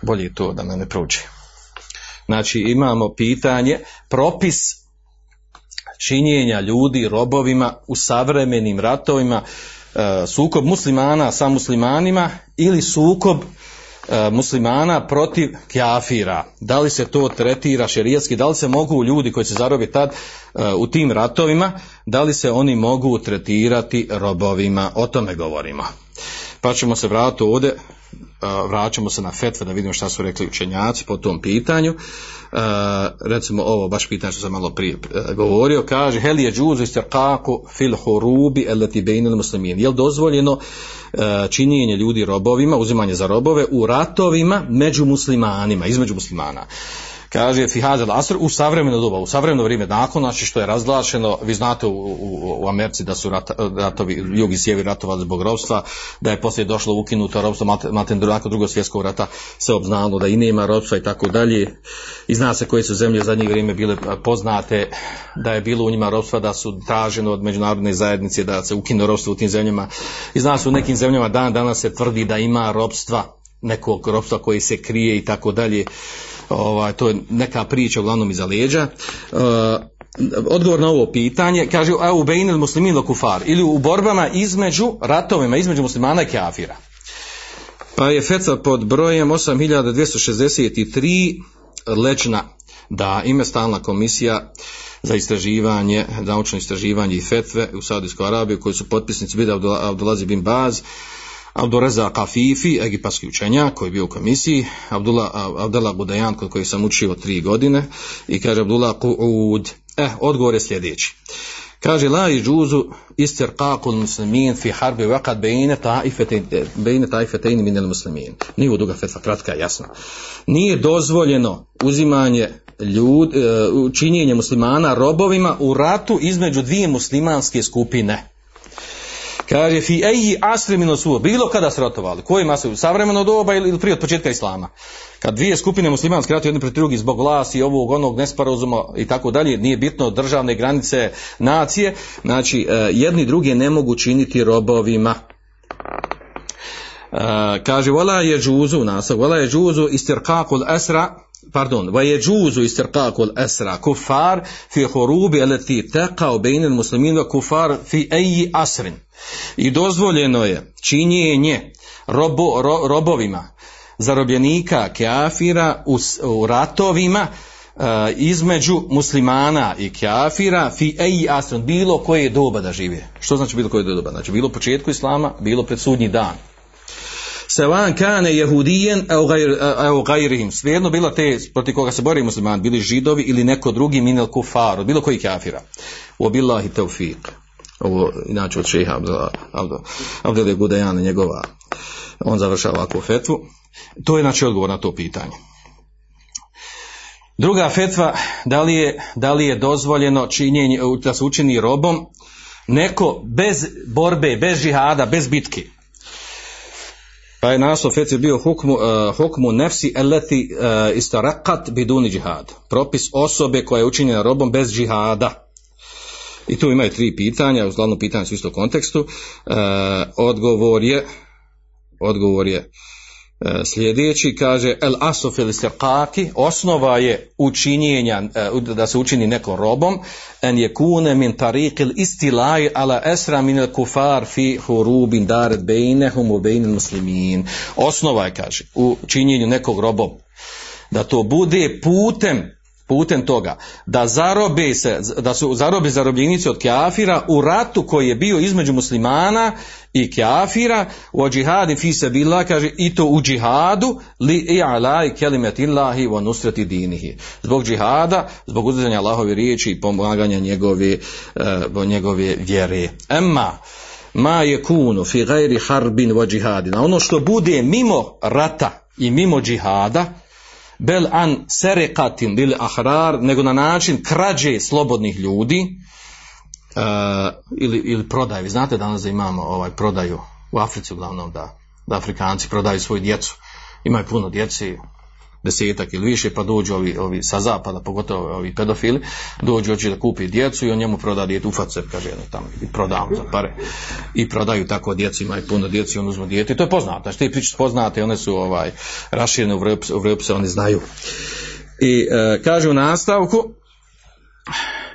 bolje to da me ne prođe. Znači imamo pitanje, propis činjenja ljudi robovima u savremenim ratovima, e, sukob muslimana sa muslimanima ili sukob muslimana protiv kjafira. Da li se to tretira šerijatski, da li se mogu ljudi koji se zarobi tad e, u tim ratovima, da li se oni mogu tretirati robovima, o tome govorimo. Pa ćemo se vratiti ovdje vraćamo se na fetve da vidimo šta su rekli učenjaci po tom pitanju. recimo ovo baš pitanje što sam malo prije govorio, kaže hel je džuzu istirqaku fil hurubi elati bejnil muslimin. Je li dozvoljeno činjenje ljudi robovima, uzimanje za robove u ratovima među muslimanima, između muslimana. Kaže Fihazel Asr u savremeno doba, u savremeno vrijeme nakon, znači što je razglašeno, vi znate u, u, u Americi da su rat, ratovi, jug i sjever ratovali zbog ropstva, da je poslije došlo ukinuto ropstvo, matem nakon drugog svjetskog rata se obznalo da i nema ropstva i tako dalje. I zna se koje su zemlje u zadnje vrijeme bile poznate, da je bilo u njima ropstva, da su traženo od međunarodne zajednice da se ukinu ropstvo u tim zemljama. I zna se u nekim zemljama dan danas se tvrdi da ima ropstva, nekog ropstva koji se krije i tako dalje ovaj, to je neka priča uglavnom iza leđa. Uh, odgovor na ovo pitanje, kaže a u bejnil muslimin kufar ili u borbama između ratovima, između muslimana i kafira. Pa je feca pod brojem 8263 lečna da ime stalna komisija za istraživanje, naučno istraživanje i fetve u Saudijskoj Arabiji koji su potpisnici bili Abdulazi bin Baz, Abdureza Kafifi, egipatski učenjak koji je bio u komisiji, Abdullah, Abdullah Budajan kod kojeg sam učio tri godine i kaže Abdullah Qu'ud. Eh, odgovor je sljedeći. Kaže la iđuzu istirqaqul muslimin fi harbi waqad bejne taifetain bejne taifetain min al muslimin. Nije duga fetva, kratka, jasno. Nije dozvoljeno uzimanje ljud, činjenje muslimana robovima u ratu između dvije muslimanske skupine. Kaže fi eji asri minosuo, bilo kada se ratovali, koji mase u savremeno doba ili prije od početka islama. Kad dvije skupine muslimanske ratuju jedni protiv drugih zbog glasi ovog onog nesporazuma i tako dalje, nije bitno državne granice nacije, znači jedni drugi ne mogu činiti robovima. kaže wala je džuzu nasav, wala je džuzu istirqaqul asra pardon, va je džuzu istirqaqul asra kufar fi hurubi alati taqa'u bejna muslimin wa kufar fi ayi asrin. I dozvoljeno je činjenje robo, ro, robovima zarobljenika kafira u, u ratovima uh, između muslimana i kafira fi ayi asrin bilo koje doba da žive. Što znači bilo koje doba? Znači bilo početku islama, bilo pred sudnji dan sevan kane jehudijen au gajrihim. Svejedno bilo te proti koga se bori musliman, bili židovi ili neko drugi minel kufar, bilo koji kafira. U billahi tawfiq. Ovo inače od šeha Abdele Gudejana njegova. On završava ovakvu fetvu. To je znači odgovor na to pitanje. Druga fetva, da li je, da li je dozvoljeno činjenje, da se učini robom neko bez borbe, bez žihada, bez bitke. Pa je naslov fetve bio hukmu, uh, hukmu nefsi eleti uh, istarakat biduni džihad. Propis osobe koja je učinjena robom bez džihada. I tu imaju tri pitanja, uglavnom pitanja su isto kontekstu. Uh, odgovor je odgovor je E, sljedeći kaže el asof ili osnova je učinjenja e, da se učini nekom robom en je kune min tariqil istilaj ala esra min el kufar fi hurubin daret bejnehum u bejnil muslimin osnova je kaže u činjenju nekog robom. Da to bude putem putem toga da zarobe se da su zarobe zarobljenici od kafira u ratu koji je bio između muslimana i kafira u džihadi fi sabilillah kaže i to u džihadu li i'la kelimetillahi wa nusrati dinihi. Zbog džihada zbog uzdiganja Allahove riječi i pomaganja njegove uh, njegove vjere. Emma ma yakunu fi ghairi harbin wa džihadin ono što bude mimo rata i mimo džihada bel an serekatin bil ahrar, nego na način krađe slobodnih ljudi uh, ili, ili prodaju. Znate danas da imamo ovaj prodaju u Africi uglavnom da, da Afrikanci prodaju svoju djecu. Imaju puno djeci, desetak ili više, pa dođu ovi, ovi sa zapada, pogotovo ovi pedofili, dođu hoće da kupi djecu i on njemu proda djetu, ufat se, kaže jedno tamo, i prodam za pare. I prodaju tako djeci, imaju puno djeci, on uzmu dijete. I to je poznato, znači te priče poznate, one su ovaj, raširene u Evropi, u Evropi se oni znaju. I e, kaže u nastavku,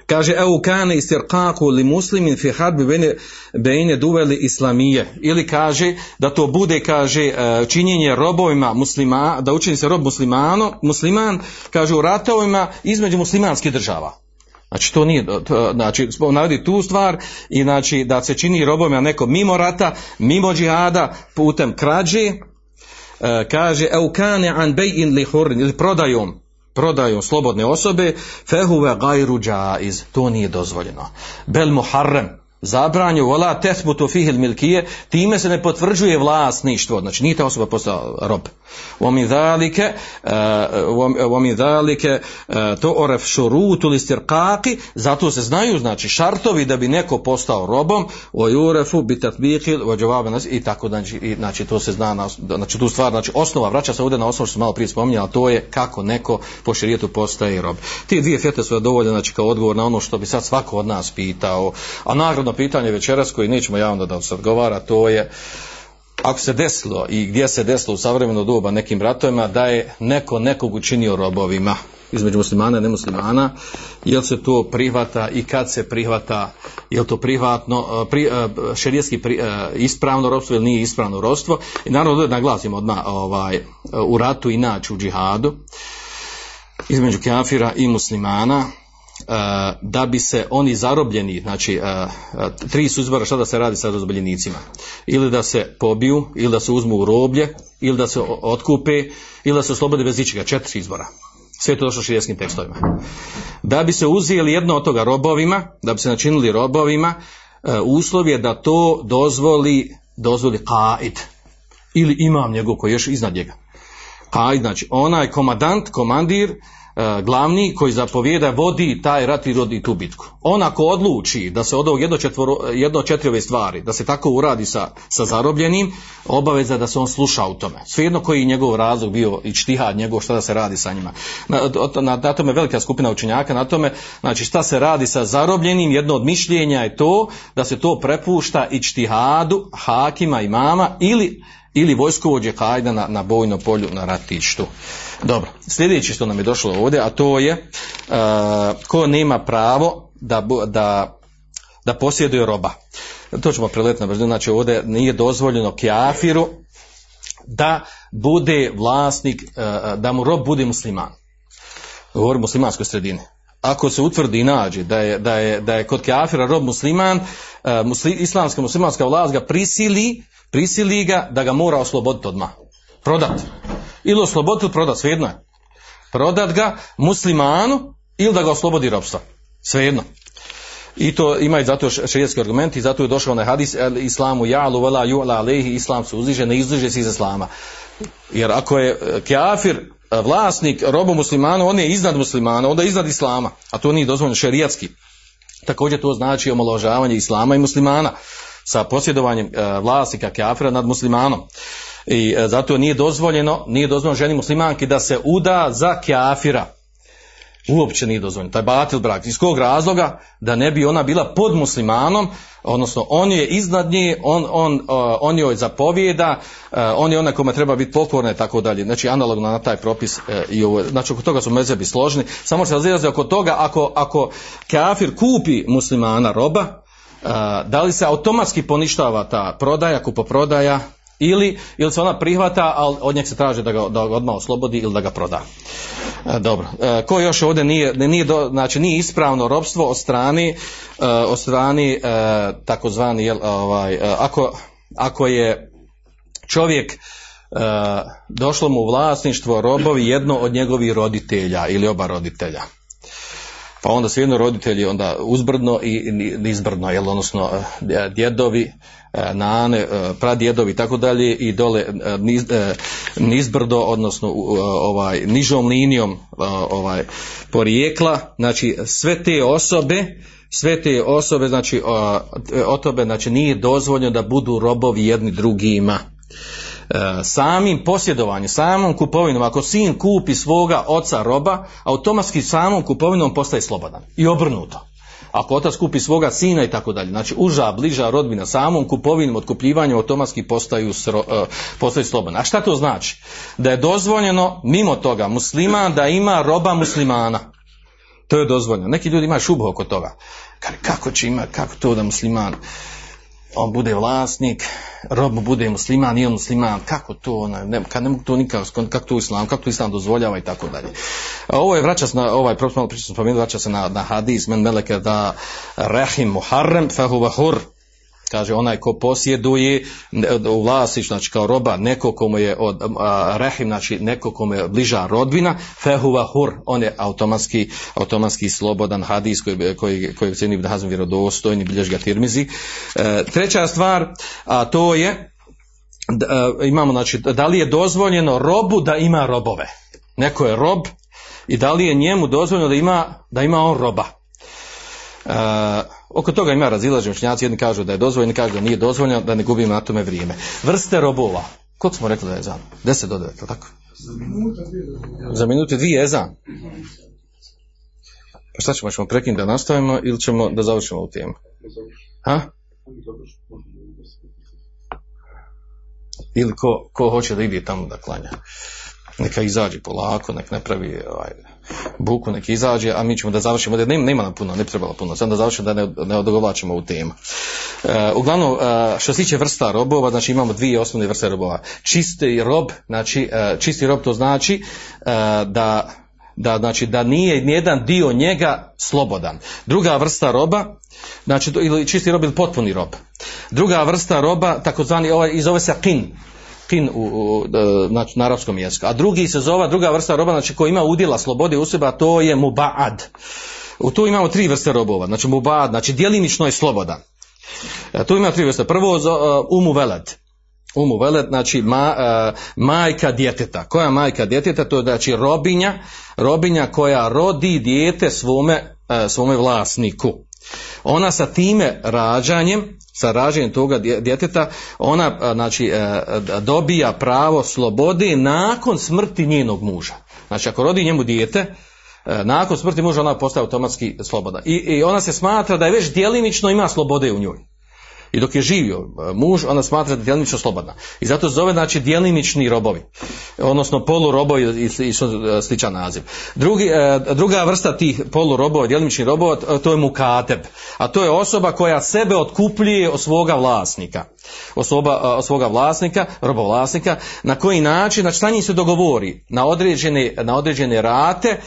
kaže eu kane istirqaku li muslimin fi harbi bejne, bejne duveli islamije. Ili kaže da to bude kaže e, činjenje robovima muslima da učini se rob muslimano musliman kaže u ratovima između muslimanskih država. Znači to nije, to, znači navodi tu stvar i znači da se čini robovima neko mimo rata, mimo džihada, putem krađe, e, kaže eukane an bejin li hurrin ili prodajom prodajom slobodne osobe fehuve gajru džaiz to nije dozvoljeno. Bel muharrem zabranju vola tesbutu fihil milkije, time se ne potvrđuje vlasništvo, znači nije ta osoba postala rob. Omi dalike, e, e, to oref šurutu listirkaki, zato se znaju, znači šartovi da bi neko postao robom, o jurefu bitat bihil, i tako znači, znači to se zna, znači tu stvar, znači osnova, vraća se ovdje na osnovu što sam malo prije spominjao, a to je kako neko po širijetu postaje rob. Ti dvije fjete su dovoljne, znači kao odgovor na ono što bi sad svako od nas pitao, a nagradu nagradno pitanje večeras koji nećemo javno da se odgovara to je ako se desilo i gdje se desilo u savremeno doba nekim ratovima da je neko nekog učinio robovima između muslimana i nemuslimana, jel se to prihvata i kad se prihvata, jel to privatno, pri, šerijetski pri, ispravno robstvo ili nije ispravno robstvo. I naravno da naglasimo odmah ovaj, u ratu inače u džihadu između kafira i muslimana, da bi se oni zarobljeni, znači tri su izbora šta da se radi sa zarobljenicima. Ili da se pobiju, ili da se uzmu u roblje, ili da se otkupe, ili da se oslobode bez ičega. Četiri izbora. Sve je to došlo širijskim tekstovima. Da bi se uzeli jedno od toga robovima, da bi se načinili robovima, uslov je da to dozvoli, dozvoli kaid. Ili imam njegov koji je još iznad njega. Kaid, znači onaj komadant, komandir, glavni koji zapovijeda vodi taj rat i rodi tu bitku. On ako odluči da se od ovog jedno, četvoro, jedno četiri ove stvari, da se tako uradi sa, sa zarobljenim, obaveza da se on sluša u tome. Svejedno koji je njegov razlog bio i čtihad njegov šta da se radi sa njima. Na, na, na tome velika skupina učenjaka, na tome znači šta se radi sa zarobljenim, jedno od mišljenja je to da se to prepušta i čtihadu, hakima i mama ili ili vojskovođe kajda na, na bojnom polju na ratištu. Dobro, sljedeće što nam je došlo ovdje, a to je uh, ko nema pravo da, da, da posjeduje roba. To ćemo preletiti na znači ovdje nije dozvoljeno kjafiru da bude vlasnik, uh, da mu rob bude musliman. Govorim muslimanskoj sredini. Ako se utvrdi i nađe da je, da je, da je kod kafira rob musliman, uh, musli, islamska muslimanska vlast ga prisili prisili ga da ga mora osloboditi odmah. Prodat. Ili osloboditi ili prodat, svejedno je. Prodat ga muslimanu ili da ga oslobodi robstva. Svejedno. I to ima i zato šerijetski argument i zato je došao onaj hadis islamu ja'lu vela ju'la alehi islam se uzdiže, ne izdiže se iz islama. Jer ako je e, kafir e, vlasnik robu muslimana, on je iznad muslimana, onda je iznad islama, a to nije dozvoljeno šerijatski. Također to znači omalovažavanje islama i muslimana sa posjedovanjem e, vlasnika kafira nad muslimanom. I e, zato nije dozvoljeno, nije dozvoljeno ženi muslimanki da se uda za kafira. Uopće nije dozvoljeno. Taj batil brak. Iz kog razloga? Da ne bi ona bila pod muslimanom, odnosno on je iznad nje, on, on, uh, on joj zapovijeda, uh, on je onaj kome treba biti pokorna i tako dalje. Znači analogno na taj propis i ovo, znači oko toga su mezebi složni. Samo se razirazi oko toga ako, ako kafir kupi muslimana roba, da li se automatski poništava ta prodaja, kupoprodaja ili, ili se ona prihvata, ali od njeg se traži da ga, da ga odmah oslobodi ili da ga proda. E, dobro. E, ko još ovdje nije, nije, do, znači nije ispravno robstvo od strani, e, od strani e, takozvani, jel, ovaj, e, ako, ako je čovjek e, došlo mu u vlasništvo robovi jedno od njegovih roditelja ili oba roditelja pa onda su jedno roditelji onda uzbrdno i nizbrdno, jel, odnosno e, djedovi, e, nane, e, pradjedovi i tako dalje i dole niz, nizbrdo, odnosno ovaj nižom linijom ovaj porijekla, znači sve te osobe sve te osobe, znači o, osobe, znači nije dozvoljeno da budu robovi jedni drugima. E, samim posjedovanjem, samom kupovinom, ako sin kupi svoga oca roba, automatski samom kupovinom postaje slobodan. I obrnuto. Ako otac kupi svoga sina i tako dalje. Znači uža, bliža rodbina samom kupovinom, otkupljivanjem automatski postaju, sro, e, postaju slobodni. A šta to znači? Da je dozvoljeno mimo toga musliman da ima roba muslimana. To je dozvoljeno. Neki ljudi imaju šubu oko toga. Kako će ima, kako to da musliman on bude vlasnik, rob bude musliman, nije musliman, kako to, ne, kad ne mogu to nikako, kako to islam, kako to islam dozvoljava i tako dalje. Ovo je vraća se na, ovaj malo spomenuo, vraća se na, na hadis, men meleke da rahim muharrem fahu hur, kaže onaj ko posjeduje u vlasništvu, znači kao roba, neko komu je od a, rahim, znači neko komu je bliža rodbina, fehuva hur, on je automatski, automatski slobodan hadis koji, koji, koji cijeni Ibn Hazm vjerodostojni, bilješ ga tirmizi. E, treća stvar, a to je, da, imamo, znači, da li je dozvoljeno robu da ima robove. Neko je rob i da li je njemu dozvoljeno da ima, da ima on roba. E, Oko toga ima razilaženje učenjaci, jedni kažu da je dozvoljeno, kažu da nije dozvoljeno, da ne gubimo na tome vrijeme. Vrste robova. Koliko smo rekli da je ezan? 10 do 9, tako? Za minute dvije ezan. Pa šta ćemo, ćemo prekinuti da nastavimo ili ćemo da završimo ovu temu? Ha? Ili ko, ko hoće da ide tamo da klanja? Neka izađe polako, nek ne pravi ovaj, buku nek izađe, a mi ćemo da završimo, da nema, nam puno, ne trebalo puno, samo da završimo da ne, ne odogovlačimo u temu. E, uglavnom, e, što se tiče vrsta robova, znači imamo dvije osnovne vrste robova. Čisti rob, znači, e, čisti rob to znači e, da da znači da nije nijedan dio njega slobodan. Druga vrsta roba, znači ili čisti rob ili potpuni rob. Druga vrsta roba, takozvani ovaj iz ove se kin, kin u, u, znači, na arapskom jeziku. A drugi se zove, druga vrsta roba, znači koji ima udjela slobode u sebi, a to je mubaad. U tu imamo tri vrste robova, znači mubaad, znači djelimično je slobodan. E, tu ima tri vrste. Prvo uh, umu veled. Umu veled, znači ma, uh, majka djeteta. Koja majka djeteta? To je znači robinja, robinja koja rodi dijete svome, uh, svome vlasniku. Ona sa time rađanjem sa rađenjem toga djeteta, ona znači, e, dobija pravo slobode nakon smrti njenog muža. Znači, ako rodi njemu dijete, e, nakon smrti muža ona postaje automatski sloboda. I, I ona se smatra da je već djelimično ima slobode u njoj. I dok je živio e, muž, ona smatra da je djelimično slobodna. I zato zove znači djelimični robovi. Odnosno polurobovi i, i sličan naziv. Drugi, e, druga vrsta tih polurobova, djelimičnih robova, to je mukateb. A to je osoba koja sebe otkupljuje od svoga vlasnika. Osoba, e, od svoga vlasnika, robovlasnika, na koji način, znači šta njih se dogovori na određene, na određene rate,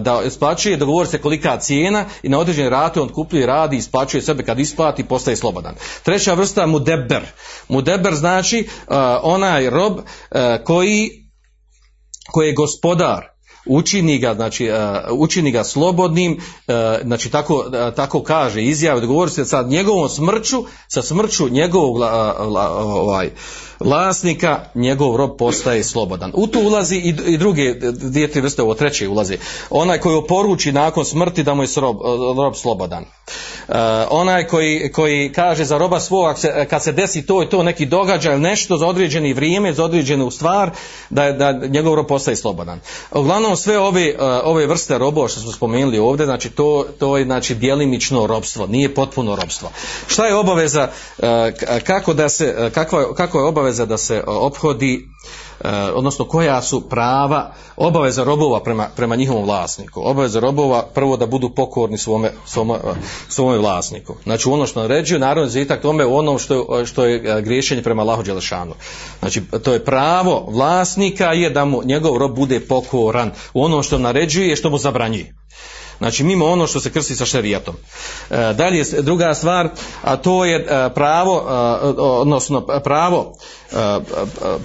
da isplaćuje, dogovori se kolika cijena i na određene rate on kupljuje, radi, isplaćuje sebe kad isplati, postaje slobodan. Treća vrsta mudeber. Mudeber znači uh, onaj rob uh, koji, koji je gospodar učini ga, znači, uh, učini ga slobodnim, znači tako, tako kaže izjave, dogovori se sa njegovom smrću, sa smrću njegovog ovaj, vlasnika, njegov rob postaje slobodan. U to ulazi i, i druge dvije vrste, ovo treće ulazi. Onaj koji oporuči nakon smrti da mu je rob, rob slobodan. Uh, onaj koji, koji kaže za roba svoga kad se desi to i to neki događaj ili nešto za određeni vrijeme, za određenu stvar, da, da njegov rob postaje slobodan. Uglavnom sve ove, uh, ove vrste robova što smo spomenuli ovdje, znači to, to je znači djelimično robstvo, nije potpuno robstvo. Šta je obaveza, uh, kako da se, kakva, kako je obaveza da se ophodi odnosno koja su prava obaveza robova prema, prema njihovom vlasniku. Obaveza robova prvo da budu pokorni svome, svome, svome vlasniku. Znači ono što naređuju, naravno zitak tome u onom što, što je griješenje prema Allahu Đelešanu. Znači to je pravo vlasnika je da mu njegov rob bude pokoran u onom što naređuje i što mu zabranjuje. Znači mimo ono što se krsi sa šerijatom. E, dalje druga stvar, a to je e, pravo, e, odnosno pravo, e,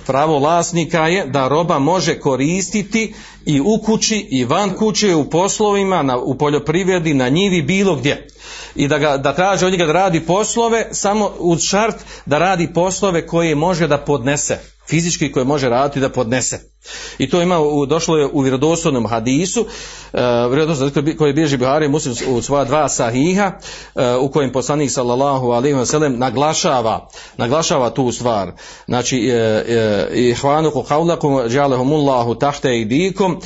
pravo vlasnika je da roba može koristiti i u kući i van kuće u poslovima, na, u poljoprivredi, na njivi, bilo gdje. I da, ga, da traže od njega da radi poslove, samo uz šart da radi poslove koje može da podnese, fizički koje može raditi da podnese. I to ima došlo je u vjerodostojnom hadisu, uh, koji bježi Buhari muslim u svoja dva sahiha, uh, u kojem poslanik sallallahu alaihi wa sallam naglašava, naglašava tu stvar. Znači, i hvanuku haulakum džalehumullahu tahte i dikom,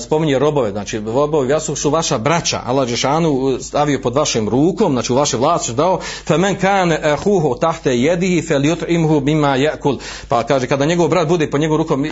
spominje robove, znači robovi jasu su vaša braća, Allah Žešanu stavio pod vašim rukom, znači u vaše vlasti dao, fe men kan huhu tahte jedihi fel imhu bima jakul, pa kaže kada njegov brat bude pod njegovom rukom,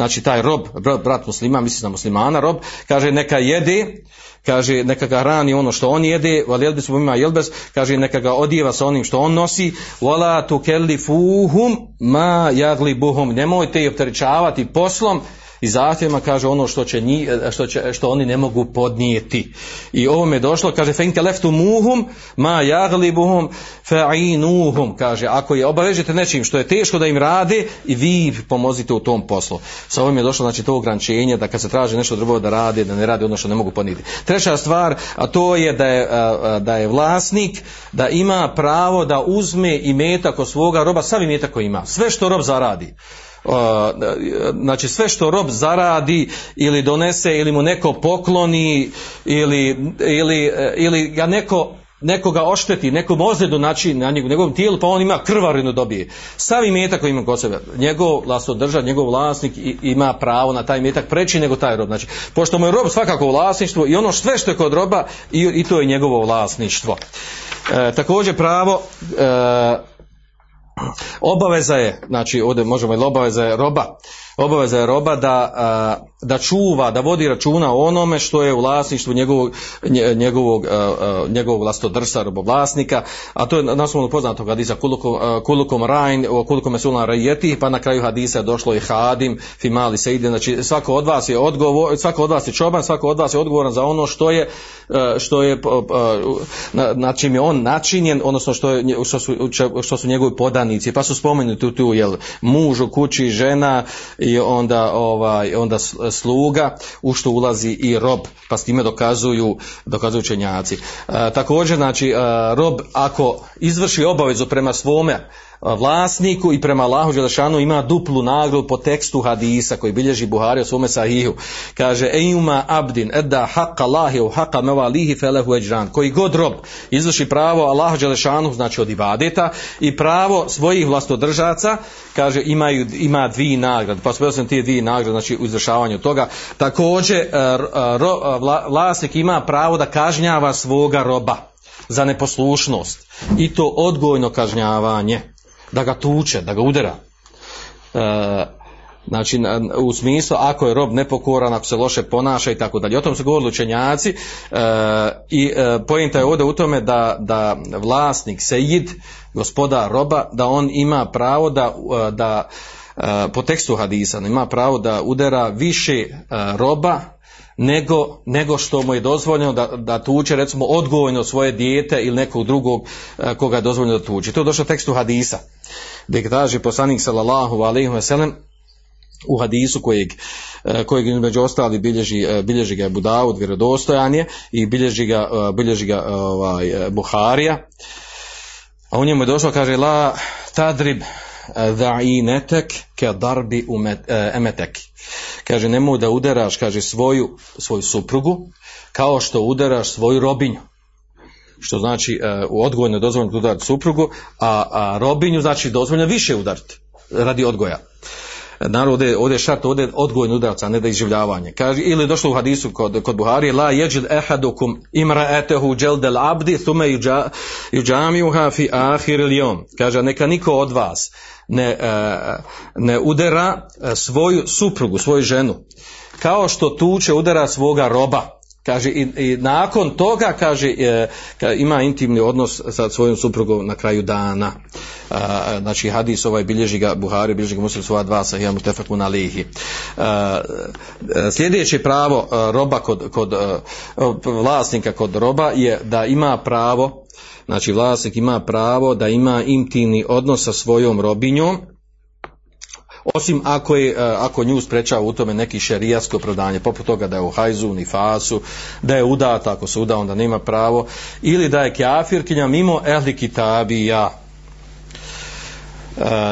znači taj rob, brat, muslima, misli na muslimana, rob, kaže neka jede, kaže neka ga hrani ono što on jede, wal jelbis ima jelbes, kaže neka ga odjeva sa onim što on nosi, wala tukellifuhum ma yaglibuhum, nemojte ih opterećavati poslom i zahtjevima kaže ono što će, nji, što, će, što oni ne mogu podnijeti. I ovo je došlo, kaže fenke leftu muhum ma jaglibuhum fa'inuhum, kaže ako je obavežete nečim što je teško da im rade i vi pomozite u tom poslu. Sa ovim je došlo znači to ograničenje da kad se traži nešto drugo da rade, da ne rade ono što ne mogu podnijeti. Treća stvar, a to je da je, da je vlasnik da ima pravo da uzme i metak od svoga roba, sav imetak koji ima, sve što rob zaradi znači sve što rob zaradi ili donese ili mu neko pokloni ili, ili, ili ga neko nekoga ošteti, nekom ozljedu znači na njegovom tijelu, pa on ima krvarinu dobije. Sav metak koji ima kod sebe, njegov vlastodržav, njegov vlasnik ima pravo na taj metak preći nego taj rob. Znači, pošto mu je rob svakako vlasništvo i ono sve što je kod roba i, i to je njegovo vlasništvo. E, također pravo e, obaveza je, znači ovdje možemo ili obaveza je roba, obaveza je roba da, da čuva, da vodi računa o onome što je u vlasništvu njegovog, njegovog, njegovog vlastodrsa, robovlasnika, a to je naslovno poznatog hadisa kulukom, kulukom rajn, kulukom mesulan rajeti, pa na kraju hadisa je došlo i hadim, fimali se ide, znači svako od vas je odgovor, svako od vas je čoban, svako od vas je odgovoran za ono što je, što je, na, na čim je on načinjen, odnosno što, je, što, su, što su njegovi podanici, pa su spomenuti tu, jel, muž kući, žena onda, ovaj, onda sluga u što ulazi i rob, pa s time dokazuju, dokazuju čenjaci. E, također, znači, e, rob ako izvrši obavezu prema svome vlasniku i prema Allahu Đelešanu ima duplu nagradu po tekstu hadisa koji bilježi Buhari o svome sahihu. Kaže, ejuma abdin edda haqqa Allahi u haqqa mevalihi felehu eđran. Koji god rob izvrši pravo Allahu Đelešanu, znači od ibadeta, i pravo svojih vlastodržaca, kaže, imaju, ima dvi nagrade. Pa spojio sam tije dvije nagrade, znači u izvršavanju toga. Također, e, ro, vlasnik ima pravo da kažnjava svoga roba za neposlušnost i to odgojno kažnjavanje da ga tuče, da ga udara. E, znači u smislu ako je rob nepokoran, ako se loše ponaša i tako dalje. O tom su govorili učenjaci e, i e, pojenta je ovdje u tome da, da vlasnik sejid, gospoda roba, da on ima pravo da, e, da e, po tekstu hadisa ima pravo da udara više e, roba nego, nego što mu je dozvoljeno da, da tuče recimo odgojno svoje dijete ili nekog drugog e, koga je dozvoljeno da tuče. To je došlo tekstu hadisa. Gdje kaže poslanik sallallahu alaihi wa sallam u hadisu kojeg, e, kojeg među ostali bilježi, e, bilježi ga Budaud, vjerodostojan je i bilježi ga, bilježi ga ovaj, Buharija. A u njemu je došlo, kaže, la tadrib dha'inetek ke darbi emetek. Kaže, nemoj da udaraš, kaže, svoju, svoju suprugu, kao što udaraš svoju robinju. Što znači, u odgojno je dozvoljeno udariti suprugu, a, a robinju znači dozvoljeno više udariti radi odgoja. Naravno, ovdje, ovdje je šart, ovdje je a ne da izživljavanje. Kaže, ili došlo u hadisu kod, kod Buhari, la jeđil ehadukum imra'etehu dželdel abdi, thume juđamiuha fi ahir lijom. Kaže, neka niko od vas ne, ne udara svoju suprugu, svoju ženu, kao što tuče udara svoga roba. Kaže, i, i nakon toga, kaže, e, ima intimni odnos sa svojom suprugom na kraju dana. A, znači, hadis ovaj bilježi ga Buhari, bilježi ga muslim svoja dva sa hijamu tefaku na lihi. A, sljedeće pravo a, roba kod, kod a, vlasnika kod roba je da ima pravo Znači vlasnik ima pravo da ima intimni odnos sa svojom robinjom, osim ako, je, ako nju sprečava u tome neki šerijatsko opravdanje, poput toga da je u hajzu, ni fasu, da je udata, ako se uda, onda nema pravo, ili da je kjafirkinja mimo ehli kitabija,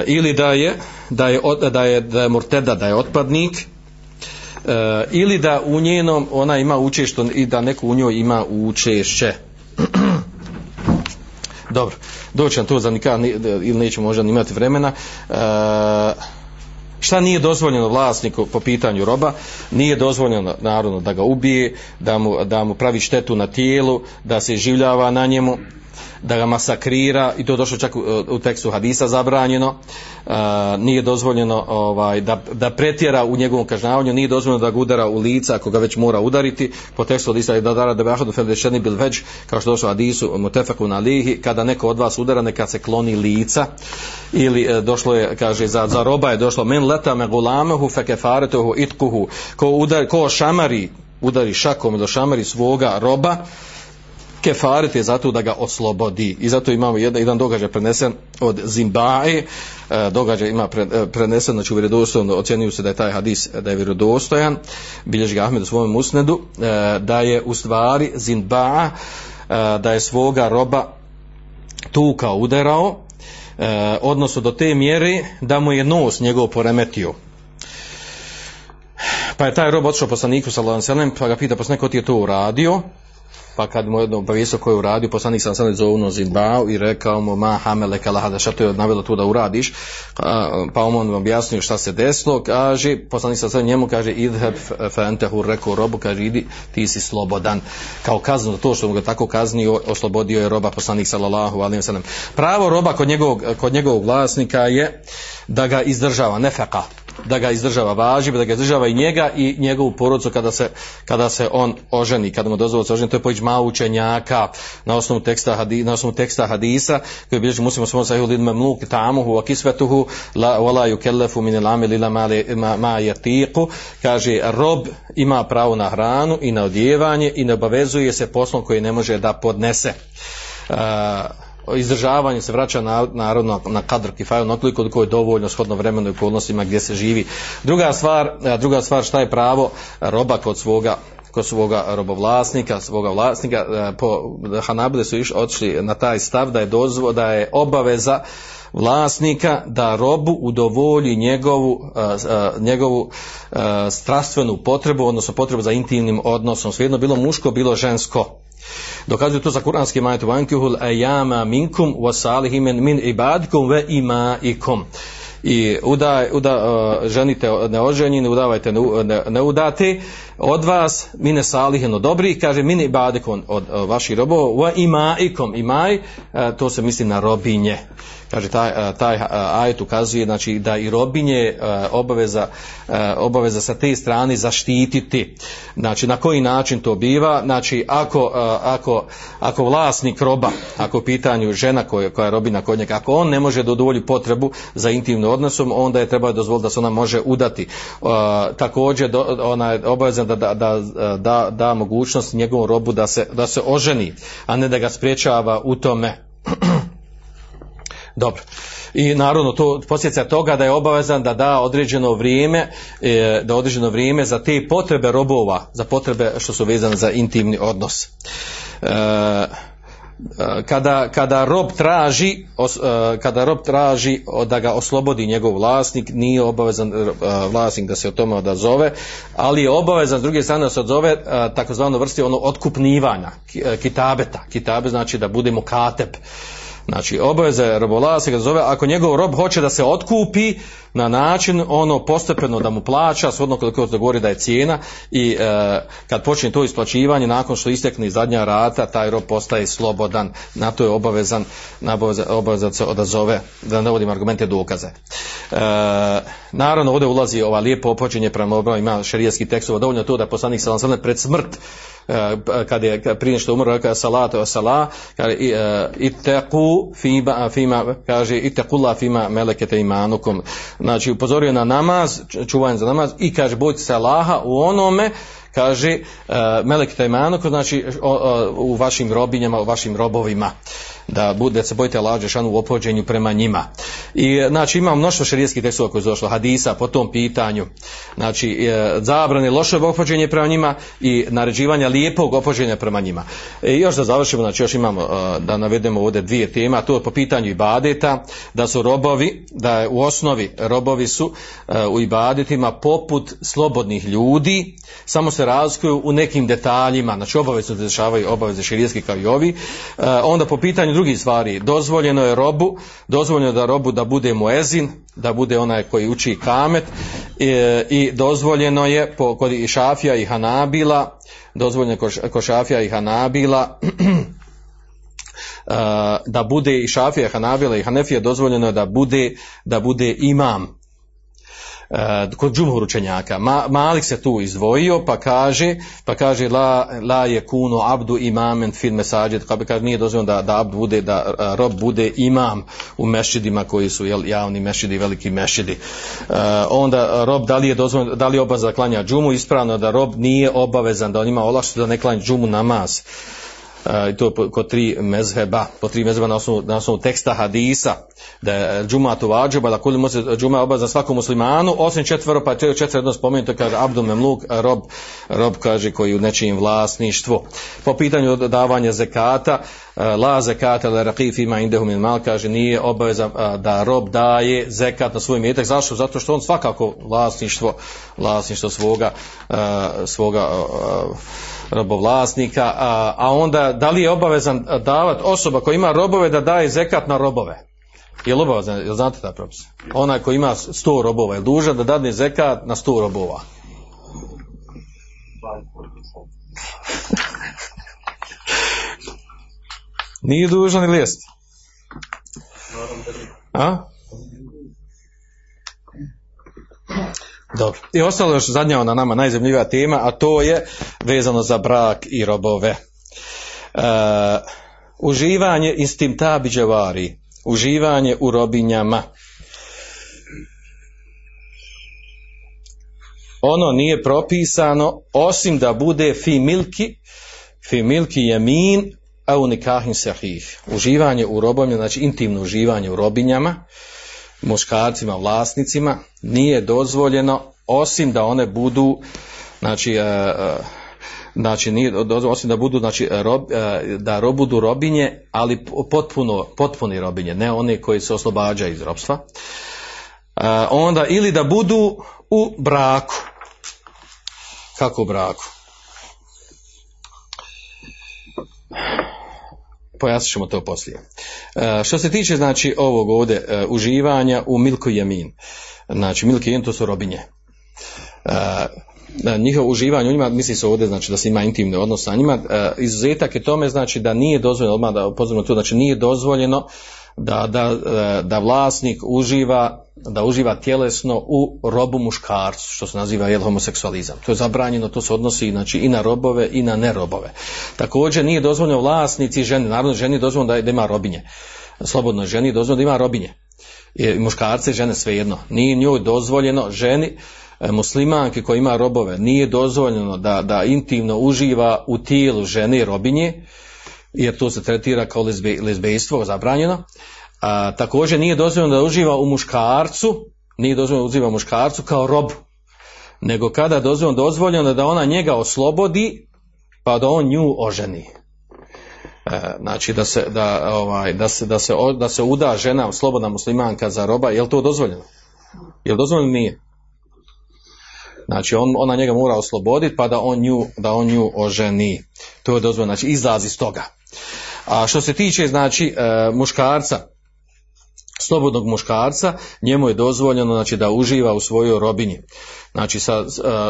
ili da je da je, da je, da je murteda, da je otpadnik, e, ili da u njenom ona ima učešće i da neko u njoj ima učešće. Dobro, doći nam to za nikad ni- ili nećemo možda imati vremena. E, šta nije dozvoljeno vlasniku po pitanju roba? Nije dozvoljeno naravno da ga ubije, da mu, da mu pravi štetu na tijelu, da se življava na njemu, da ga masakrira i to je došlo čak u, u tekstu hadisa zabranjeno. Uh, nije dozvoljeno ovaj, da, da pretjera u njegovom kažnjavanju nije dozvoljeno da ga udara u lica ako ga već mora udariti. Po tekstu hadisa je da dara da behadu feldešeni bil već kao što došlo hadisu mutefeku na lihi kada neko od vas udara neka se kloni lica. Ili e, došlo je kaže za, za roba je došlo men leta me gulamehu fe kefaretuhu itkuhu. Ko, udar, ko šamari udari šakom ili šamari svoga roba kefaret je zato da ga oslobodi. I zato imamo jedan, jedan događaj prenesen od Zimbae e, događaj ima e, prenesen znači vjerodostojno ocjenjuju se da je taj hadis da je vjerodostojan. Bilježi ga Ahmed u svojem usnedu e, da je u stvari Zimba da je svoga roba tuka udarao e, odnosno do te mjere da mu je nos njegov poremetio. Pa je taj rob otišao poslaniku sallallahu ve sellem pa ga pita posle neko ti je to uradio pa kad mu jedno obavijestio ko je uradio, poslanik sam sam zovno Zidbao i rekao mu ma hamele kalahada, šta to je navjelo tu da uradiš, A, pa on mu objasnio šta se desilo, kaže, poslanik sam sam njemu kaže, idheb fentehu, rekao robu, kaže, idi, ti si slobodan, kao kazno to što mu ga tako kaznio, oslobodio je roba poslanik sallallahu alaihi wa sallam. Pravo roba kod njegovog, kod njegovog vlasnika je da ga izdržava, nefeka, da ga izdržava važib, da ga izdržava i njega i njegovu porodcu kada se, kada se on oženi, kada mu dozvoli se oženi, to je pojić malo učenjaka na osnovu teksta, hadi, na osnovu teksta hadisa koji bilježi muslimo svom sahihu lid mamluk tamuhu wa kisvetuhu la, wala yukellefu min ilami lila ma, ma, ma yatiqu. Kaže rob ima pravo na hranu i na odjevanje i ne obavezuje se poslom koji ne može da podnese izdržavanje se vraća na, narodno na kadr kifaju na koliko je dovoljno shodno vremenu i okolnostima gdje se živi. Druga stvar, druga stvar šta je pravo roba kod svoga kod svoga robovlasnika, svoga vlasnika, po Hanabile su iš, otišli na taj stav da je dozvo, da je obaveza vlasnika da robu udovolji njegovu, njegovu strastvenu potrebu, odnosno potrebu za intimnim odnosom, svejedno bilo muško, bilo žensko. Dokazuju to za kuranski majet vankihul ayama minkum wa salihim min ibadikum wa imaikum. I uda, uda, uh, ženite neoženjeni, udavajte ne, ne, udate od vas mine salihen od dobrih, kaže mine ibadikom od, od vaših robova, wa imaikom, imaj, uh, to se misli na robinje. Kaže, taj, taj ajet ukazuje znači, da i robinje obaveza, obaveza sa te strane zaštititi. Znači, na koji način to biva? Znači, ako, ako, ako vlasnik roba, ako u pitanju žena koja, koja je robina kod njega, ako on ne može da udovolji potrebu za intimnim odnosom, onda je treba dozvoliti da se ona može udati. Također, ona je obavezna da da, da, da, da mogućnost njegovom robu da se, da se oženi, a ne da ga spriječava u tome. Dobro. I naravno to posljedica toga da je obavezan da da određeno vrijeme e, da određeno vrijeme za te potrebe robova, za potrebe što su vezane za intimni odnos. E, kada, kada rob traži kada rob traži da ga oslobodi njegov vlasnik nije obavezan vlasnik da se o tome odazove ali je obavezan s druge strane da se odzove takozvano vrsti ono otkupnivanja kitabeta kitabe znači da budemo katep Znači, obaveza je robovlasnika da zove, ako njegov rob hoće da se otkupi na način ono postepeno da mu plaća, shodno koliko se govori da je cijena i e, kad počne to isplaćivanje, nakon što istekne zadnja rata, taj rob postaje slobodan, na to je obavezan, obaveza, se odazove, da ne vodim argumente dokaze. E, naravno, ovdje ulazi ova lijepo opočenje prema ima šerijski tekstova, dovoljno to da poslanik salam pred smrt kad je prije nešto umro rekao salatu sala kaže iteku fima fima kaže itekulla fima melekete imanukum znači upozorio na namaz čuvanje za namaz i kaže bojte se Allaha u onome kaže uh, melekete imanukum znači u vašim robinjama u vašim robovima da bude da se bojite Allah Đelešanu u opođenju prema njima. I znači ima mnoštvo šerijskih tekstova koji su došlo, hadisa po tom pitanju. Znači e, zabrane lošeg opođenja prema njima i naređivanja lijepog opođenja prema njima. I još da završimo, znači još imamo e, da navedemo ovdje dvije teme, a to je po pitanju ibadeta, da su robovi, da je u osnovi robovi su e, u ibadetima poput slobodnih ljudi, samo se razlikuju u nekim detaljima, znači obavezno se dešavaju obaveze širijeski kao i ovi. Onda po pitanju drugih stvari, dozvoljeno je robu, dozvoljeno je da robu da bude muezin, da bude onaj koji uči kamet i, i dozvoljeno je po, kod i šafija i hanabila, dozvoljeno je kod, šafija i hanabila da bude i šafija, hanabila i hanefija dozvoljeno da bude, da bude imam kod džumhur učenjaka. Ma, Malik se tu izdvojio pa kaže, pa kaže la, la je kuno abdu imamen fil mesađed, kao bi kaže nije dozvoljeno da, da abd bude, da uh, rob bude imam u mešidima koji su jel, javni mešidi, veliki mešidi. Uh, onda rob da li je dozvoljeno, da li je obaveza da klanja džumu, ispravno da rob nije obavezan, da on ima olakšicu da ne klanja džumu namaz i to kod tri mezheba, po tri mezheba na osnovu, na osnovu teksta hadisa, da je džuma tu vađuba, da kuli se džuma oba za svakom muslimanu, osim četvero, pa je četvero jedno spomenuto, kaže Abdul Memluk, rob, rob kaže koji u nečijim vlasništvu. Po pitanju davanja zekata, la zekata, la raqif ima indehu min mal, kaže nije obaveza da rob daje zekat na svoj metak. Zašto? Zato što on svakako vlasništvo, vlasništvo svoga, svoga robovlasnika, a, onda da li je obavezan davati osoba koja ima robove da daje zekat na robove? Je li obavezan, jel znate ta propis? Onaj koji ima 100 robova je dužan da dadne zekat na 100 robova. Nije dužan ili jest? A? Dobro. I ostalo još zadnja ona nama najzemljivija tema, a to je vezano za brak i robove. E, uživanje istim tabiđevari, uživanje u robinjama. Ono nije propisano osim da bude fi milki, fi milki jemin, a u nikahin sahih. Uživanje u robinjama, znači intimno uživanje u robinjama, muškarcima, vlasnicima, nije dozvoljeno osim da one budu, znači, e, e, znači nije dozvoljeno osim da budu, znači, rob, e, da rob budu robinje, ali potpuno, potpuni robinje, ne one koji se oslobađaju iz robstva. Onda ili da budu u braku. Kako u braku? Pojasnit ćemo to poslije. E, što se tiče znači ovog ovdje e, uživanja u milku jemin, znači milku jemin to su robinje. E, njihovo uživanje u njima, misli se ovdje znači da se ima intimni odnos sa njima, izuzetak je tome znači da nije dozvoljeno, odmah da upozorimo to, znači nije dozvoljeno da, da, e, da vlasnik uživa da uživa tjelesno u robu muškarcu, što se naziva jel, homoseksualizam. To je zabranjeno, to se odnosi znači, i na robove i na nerobove. Također nije dozvoljeno vlasnici ženi, naravno ženi je dozvoljeno da, da ima robinje. Slobodno ženi je dozvoljeno da ima robinje. I muškarce i žene svejedno. Nije njoj dozvoljeno ženi e, muslimanke koja ima robove, nije dozvoljeno da, da intimno uživa u tijelu žene robinje, jer to se tretira kao lezbe, lezbejstvo, zabranjeno. A, također nije dozvoljeno da uživa u muškarcu, nije dozvoljeno da uživa u muškarcu kao rob, nego kada je dozvoljeno, dozvoljeno da ona njega oslobodi, pa da on nju oženi. E, znači da se, da, ovaj, da, se, da, se, da se uda žena, slobodna muslimanka za roba, je li to dozvoljeno? Je li dozvoljeno? Nije. Znači on, ona njega mora osloboditi pa da on nju, da on nju oženi. To je dozvoljeno, znači izlazi iz toga. A što se tiče znači e, muškarca, slobodnog muškarca, njemu je dozvoljeno znači, da uživa u svojoj robinji. Znači sa,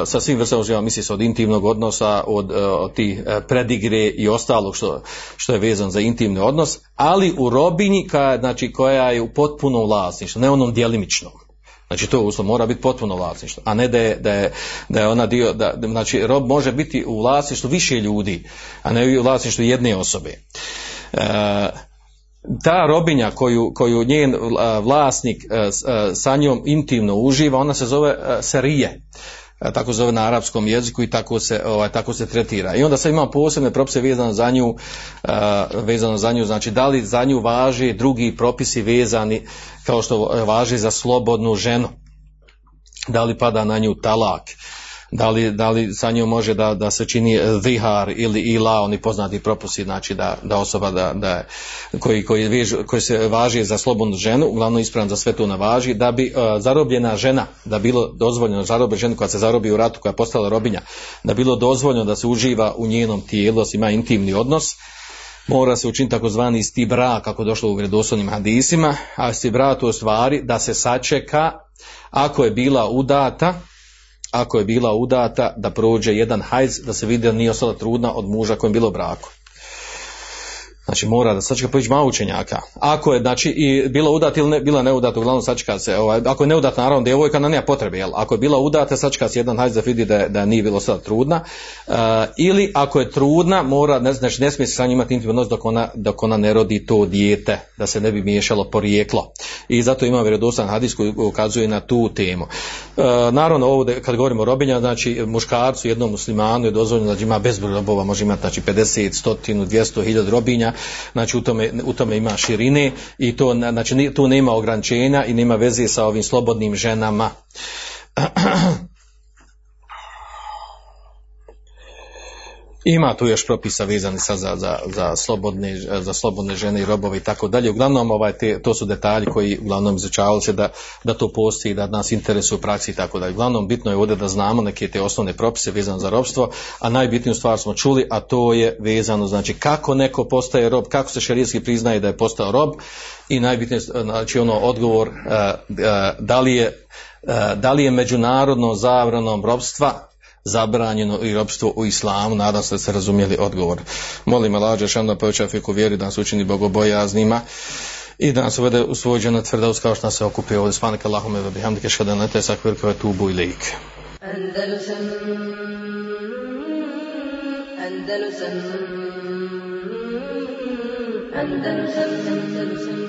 sa svim vrstama uživa, misli se od intimnog odnosa, od, od tih e, predigre i ostalog što, što je vezan za intimni odnos, ali u robinji koja, znači, koja je u potpunom vlasništvu, ne onom djelimičnom. Znači to uslov mora biti potpuno vlasništvo, a ne da je, da je, da je ona dio, da, znači rob može biti u vlasništvu više ljudi, a ne u vlasništvu jedne osobe. E, ta robinja koju, koju njen vlasnik sa njom intimno uživa, ona se zove serije. E, tako zove na arapskom jeziku i tako se, ovaj, tako se tretira. I onda sad imamo posebne propise vezano za nju, e, vezano za nju, znači da li za nju važi drugi propisi vezani kao što važi za slobodnu ženu, da li pada na nju talak, da li, da li sa njom može da, da se čini vihar ili ila, oni poznati propusi, znači da, da osoba da, da koji, koji, vež, koji se važi za slobodnu ženu, uglavnom ispravan za sve to navaži, da bi uh, zarobljena žena, da bilo dozvoljeno zarobljena ženu koja se zarobi u ratu, koja je postala robinja, da bilo dozvoljeno da se uživa u njenom tijelu, ima intimni odnos, mora se učiniti takozvani stibra, kako došlo u vredoslovnim hadisima, a stibra to stvari da se sačeka ako je bila udata, ako je bila udata da prođe jedan hajz da se vidi da nije ostala trudna od muža kojem je bilo braku. Znači mora da sačeka pojići malo učenjaka. Ako je znači i bila udata ili ne, bila neudata, uglavnom sačeka se, ovaj, ako je neudata naravno djevojka, na nema potrebe, jel? Ako je bila udata, sačeka se jedan hajz da vidi da, da nije bilo sada trudna. Uh, ili ako je trudna, mora, ne, znači ne smije se sa njim imati intimni odnos dok ona, dok ona ne rodi to dijete, da se ne bi miješalo porijeklo. I zato ima vjerodostan hadis koji ukazuje na tu temu. Uh, naravno ovdje kad govorimo o robinja, znači muškarcu, jednom muslimanu je dozvoljeno da ima bezbroj robova, može imati znači 50, 100, 200, 1000 robinja, znači u tome, u tome ima širine i to, znači tu nema ograničenja i nema veze sa ovim slobodnim ženama. Ima tu još propisa vezani sad za, za, za, slobodne, za slobodne žene i robove i tako dalje. Uglavnom, ovaj, te, to su detalji koji uglavnom izučavali se da, da to postoji, da nas interesuje u praksi i tako dalje. Uglavnom, bitno je ovdje da znamo neke te osnovne propise vezane za robstvo, a najbitniju stvar smo čuli, a to je vezano, znači kako neko postaje rob, kako se šerijski priznaje da je postao rob i najbitnije, znači ono odgovor, da li je, da li je međunarodno zabranom robstva zabranjeno i robstvo u islamu, nadam se da ste razumjeli odgovor. Molim Allah, Žešan da poveća fiku vjeri, da nas učini bogobojaznima i da nas uvede u svoj džana tvrdaus kao što nas se okupio ovdje. Spanak Allahume wa bihamdike šhada na te sakvir kao tubu ilik. Andalusam Andalusam Andalusam Andalusam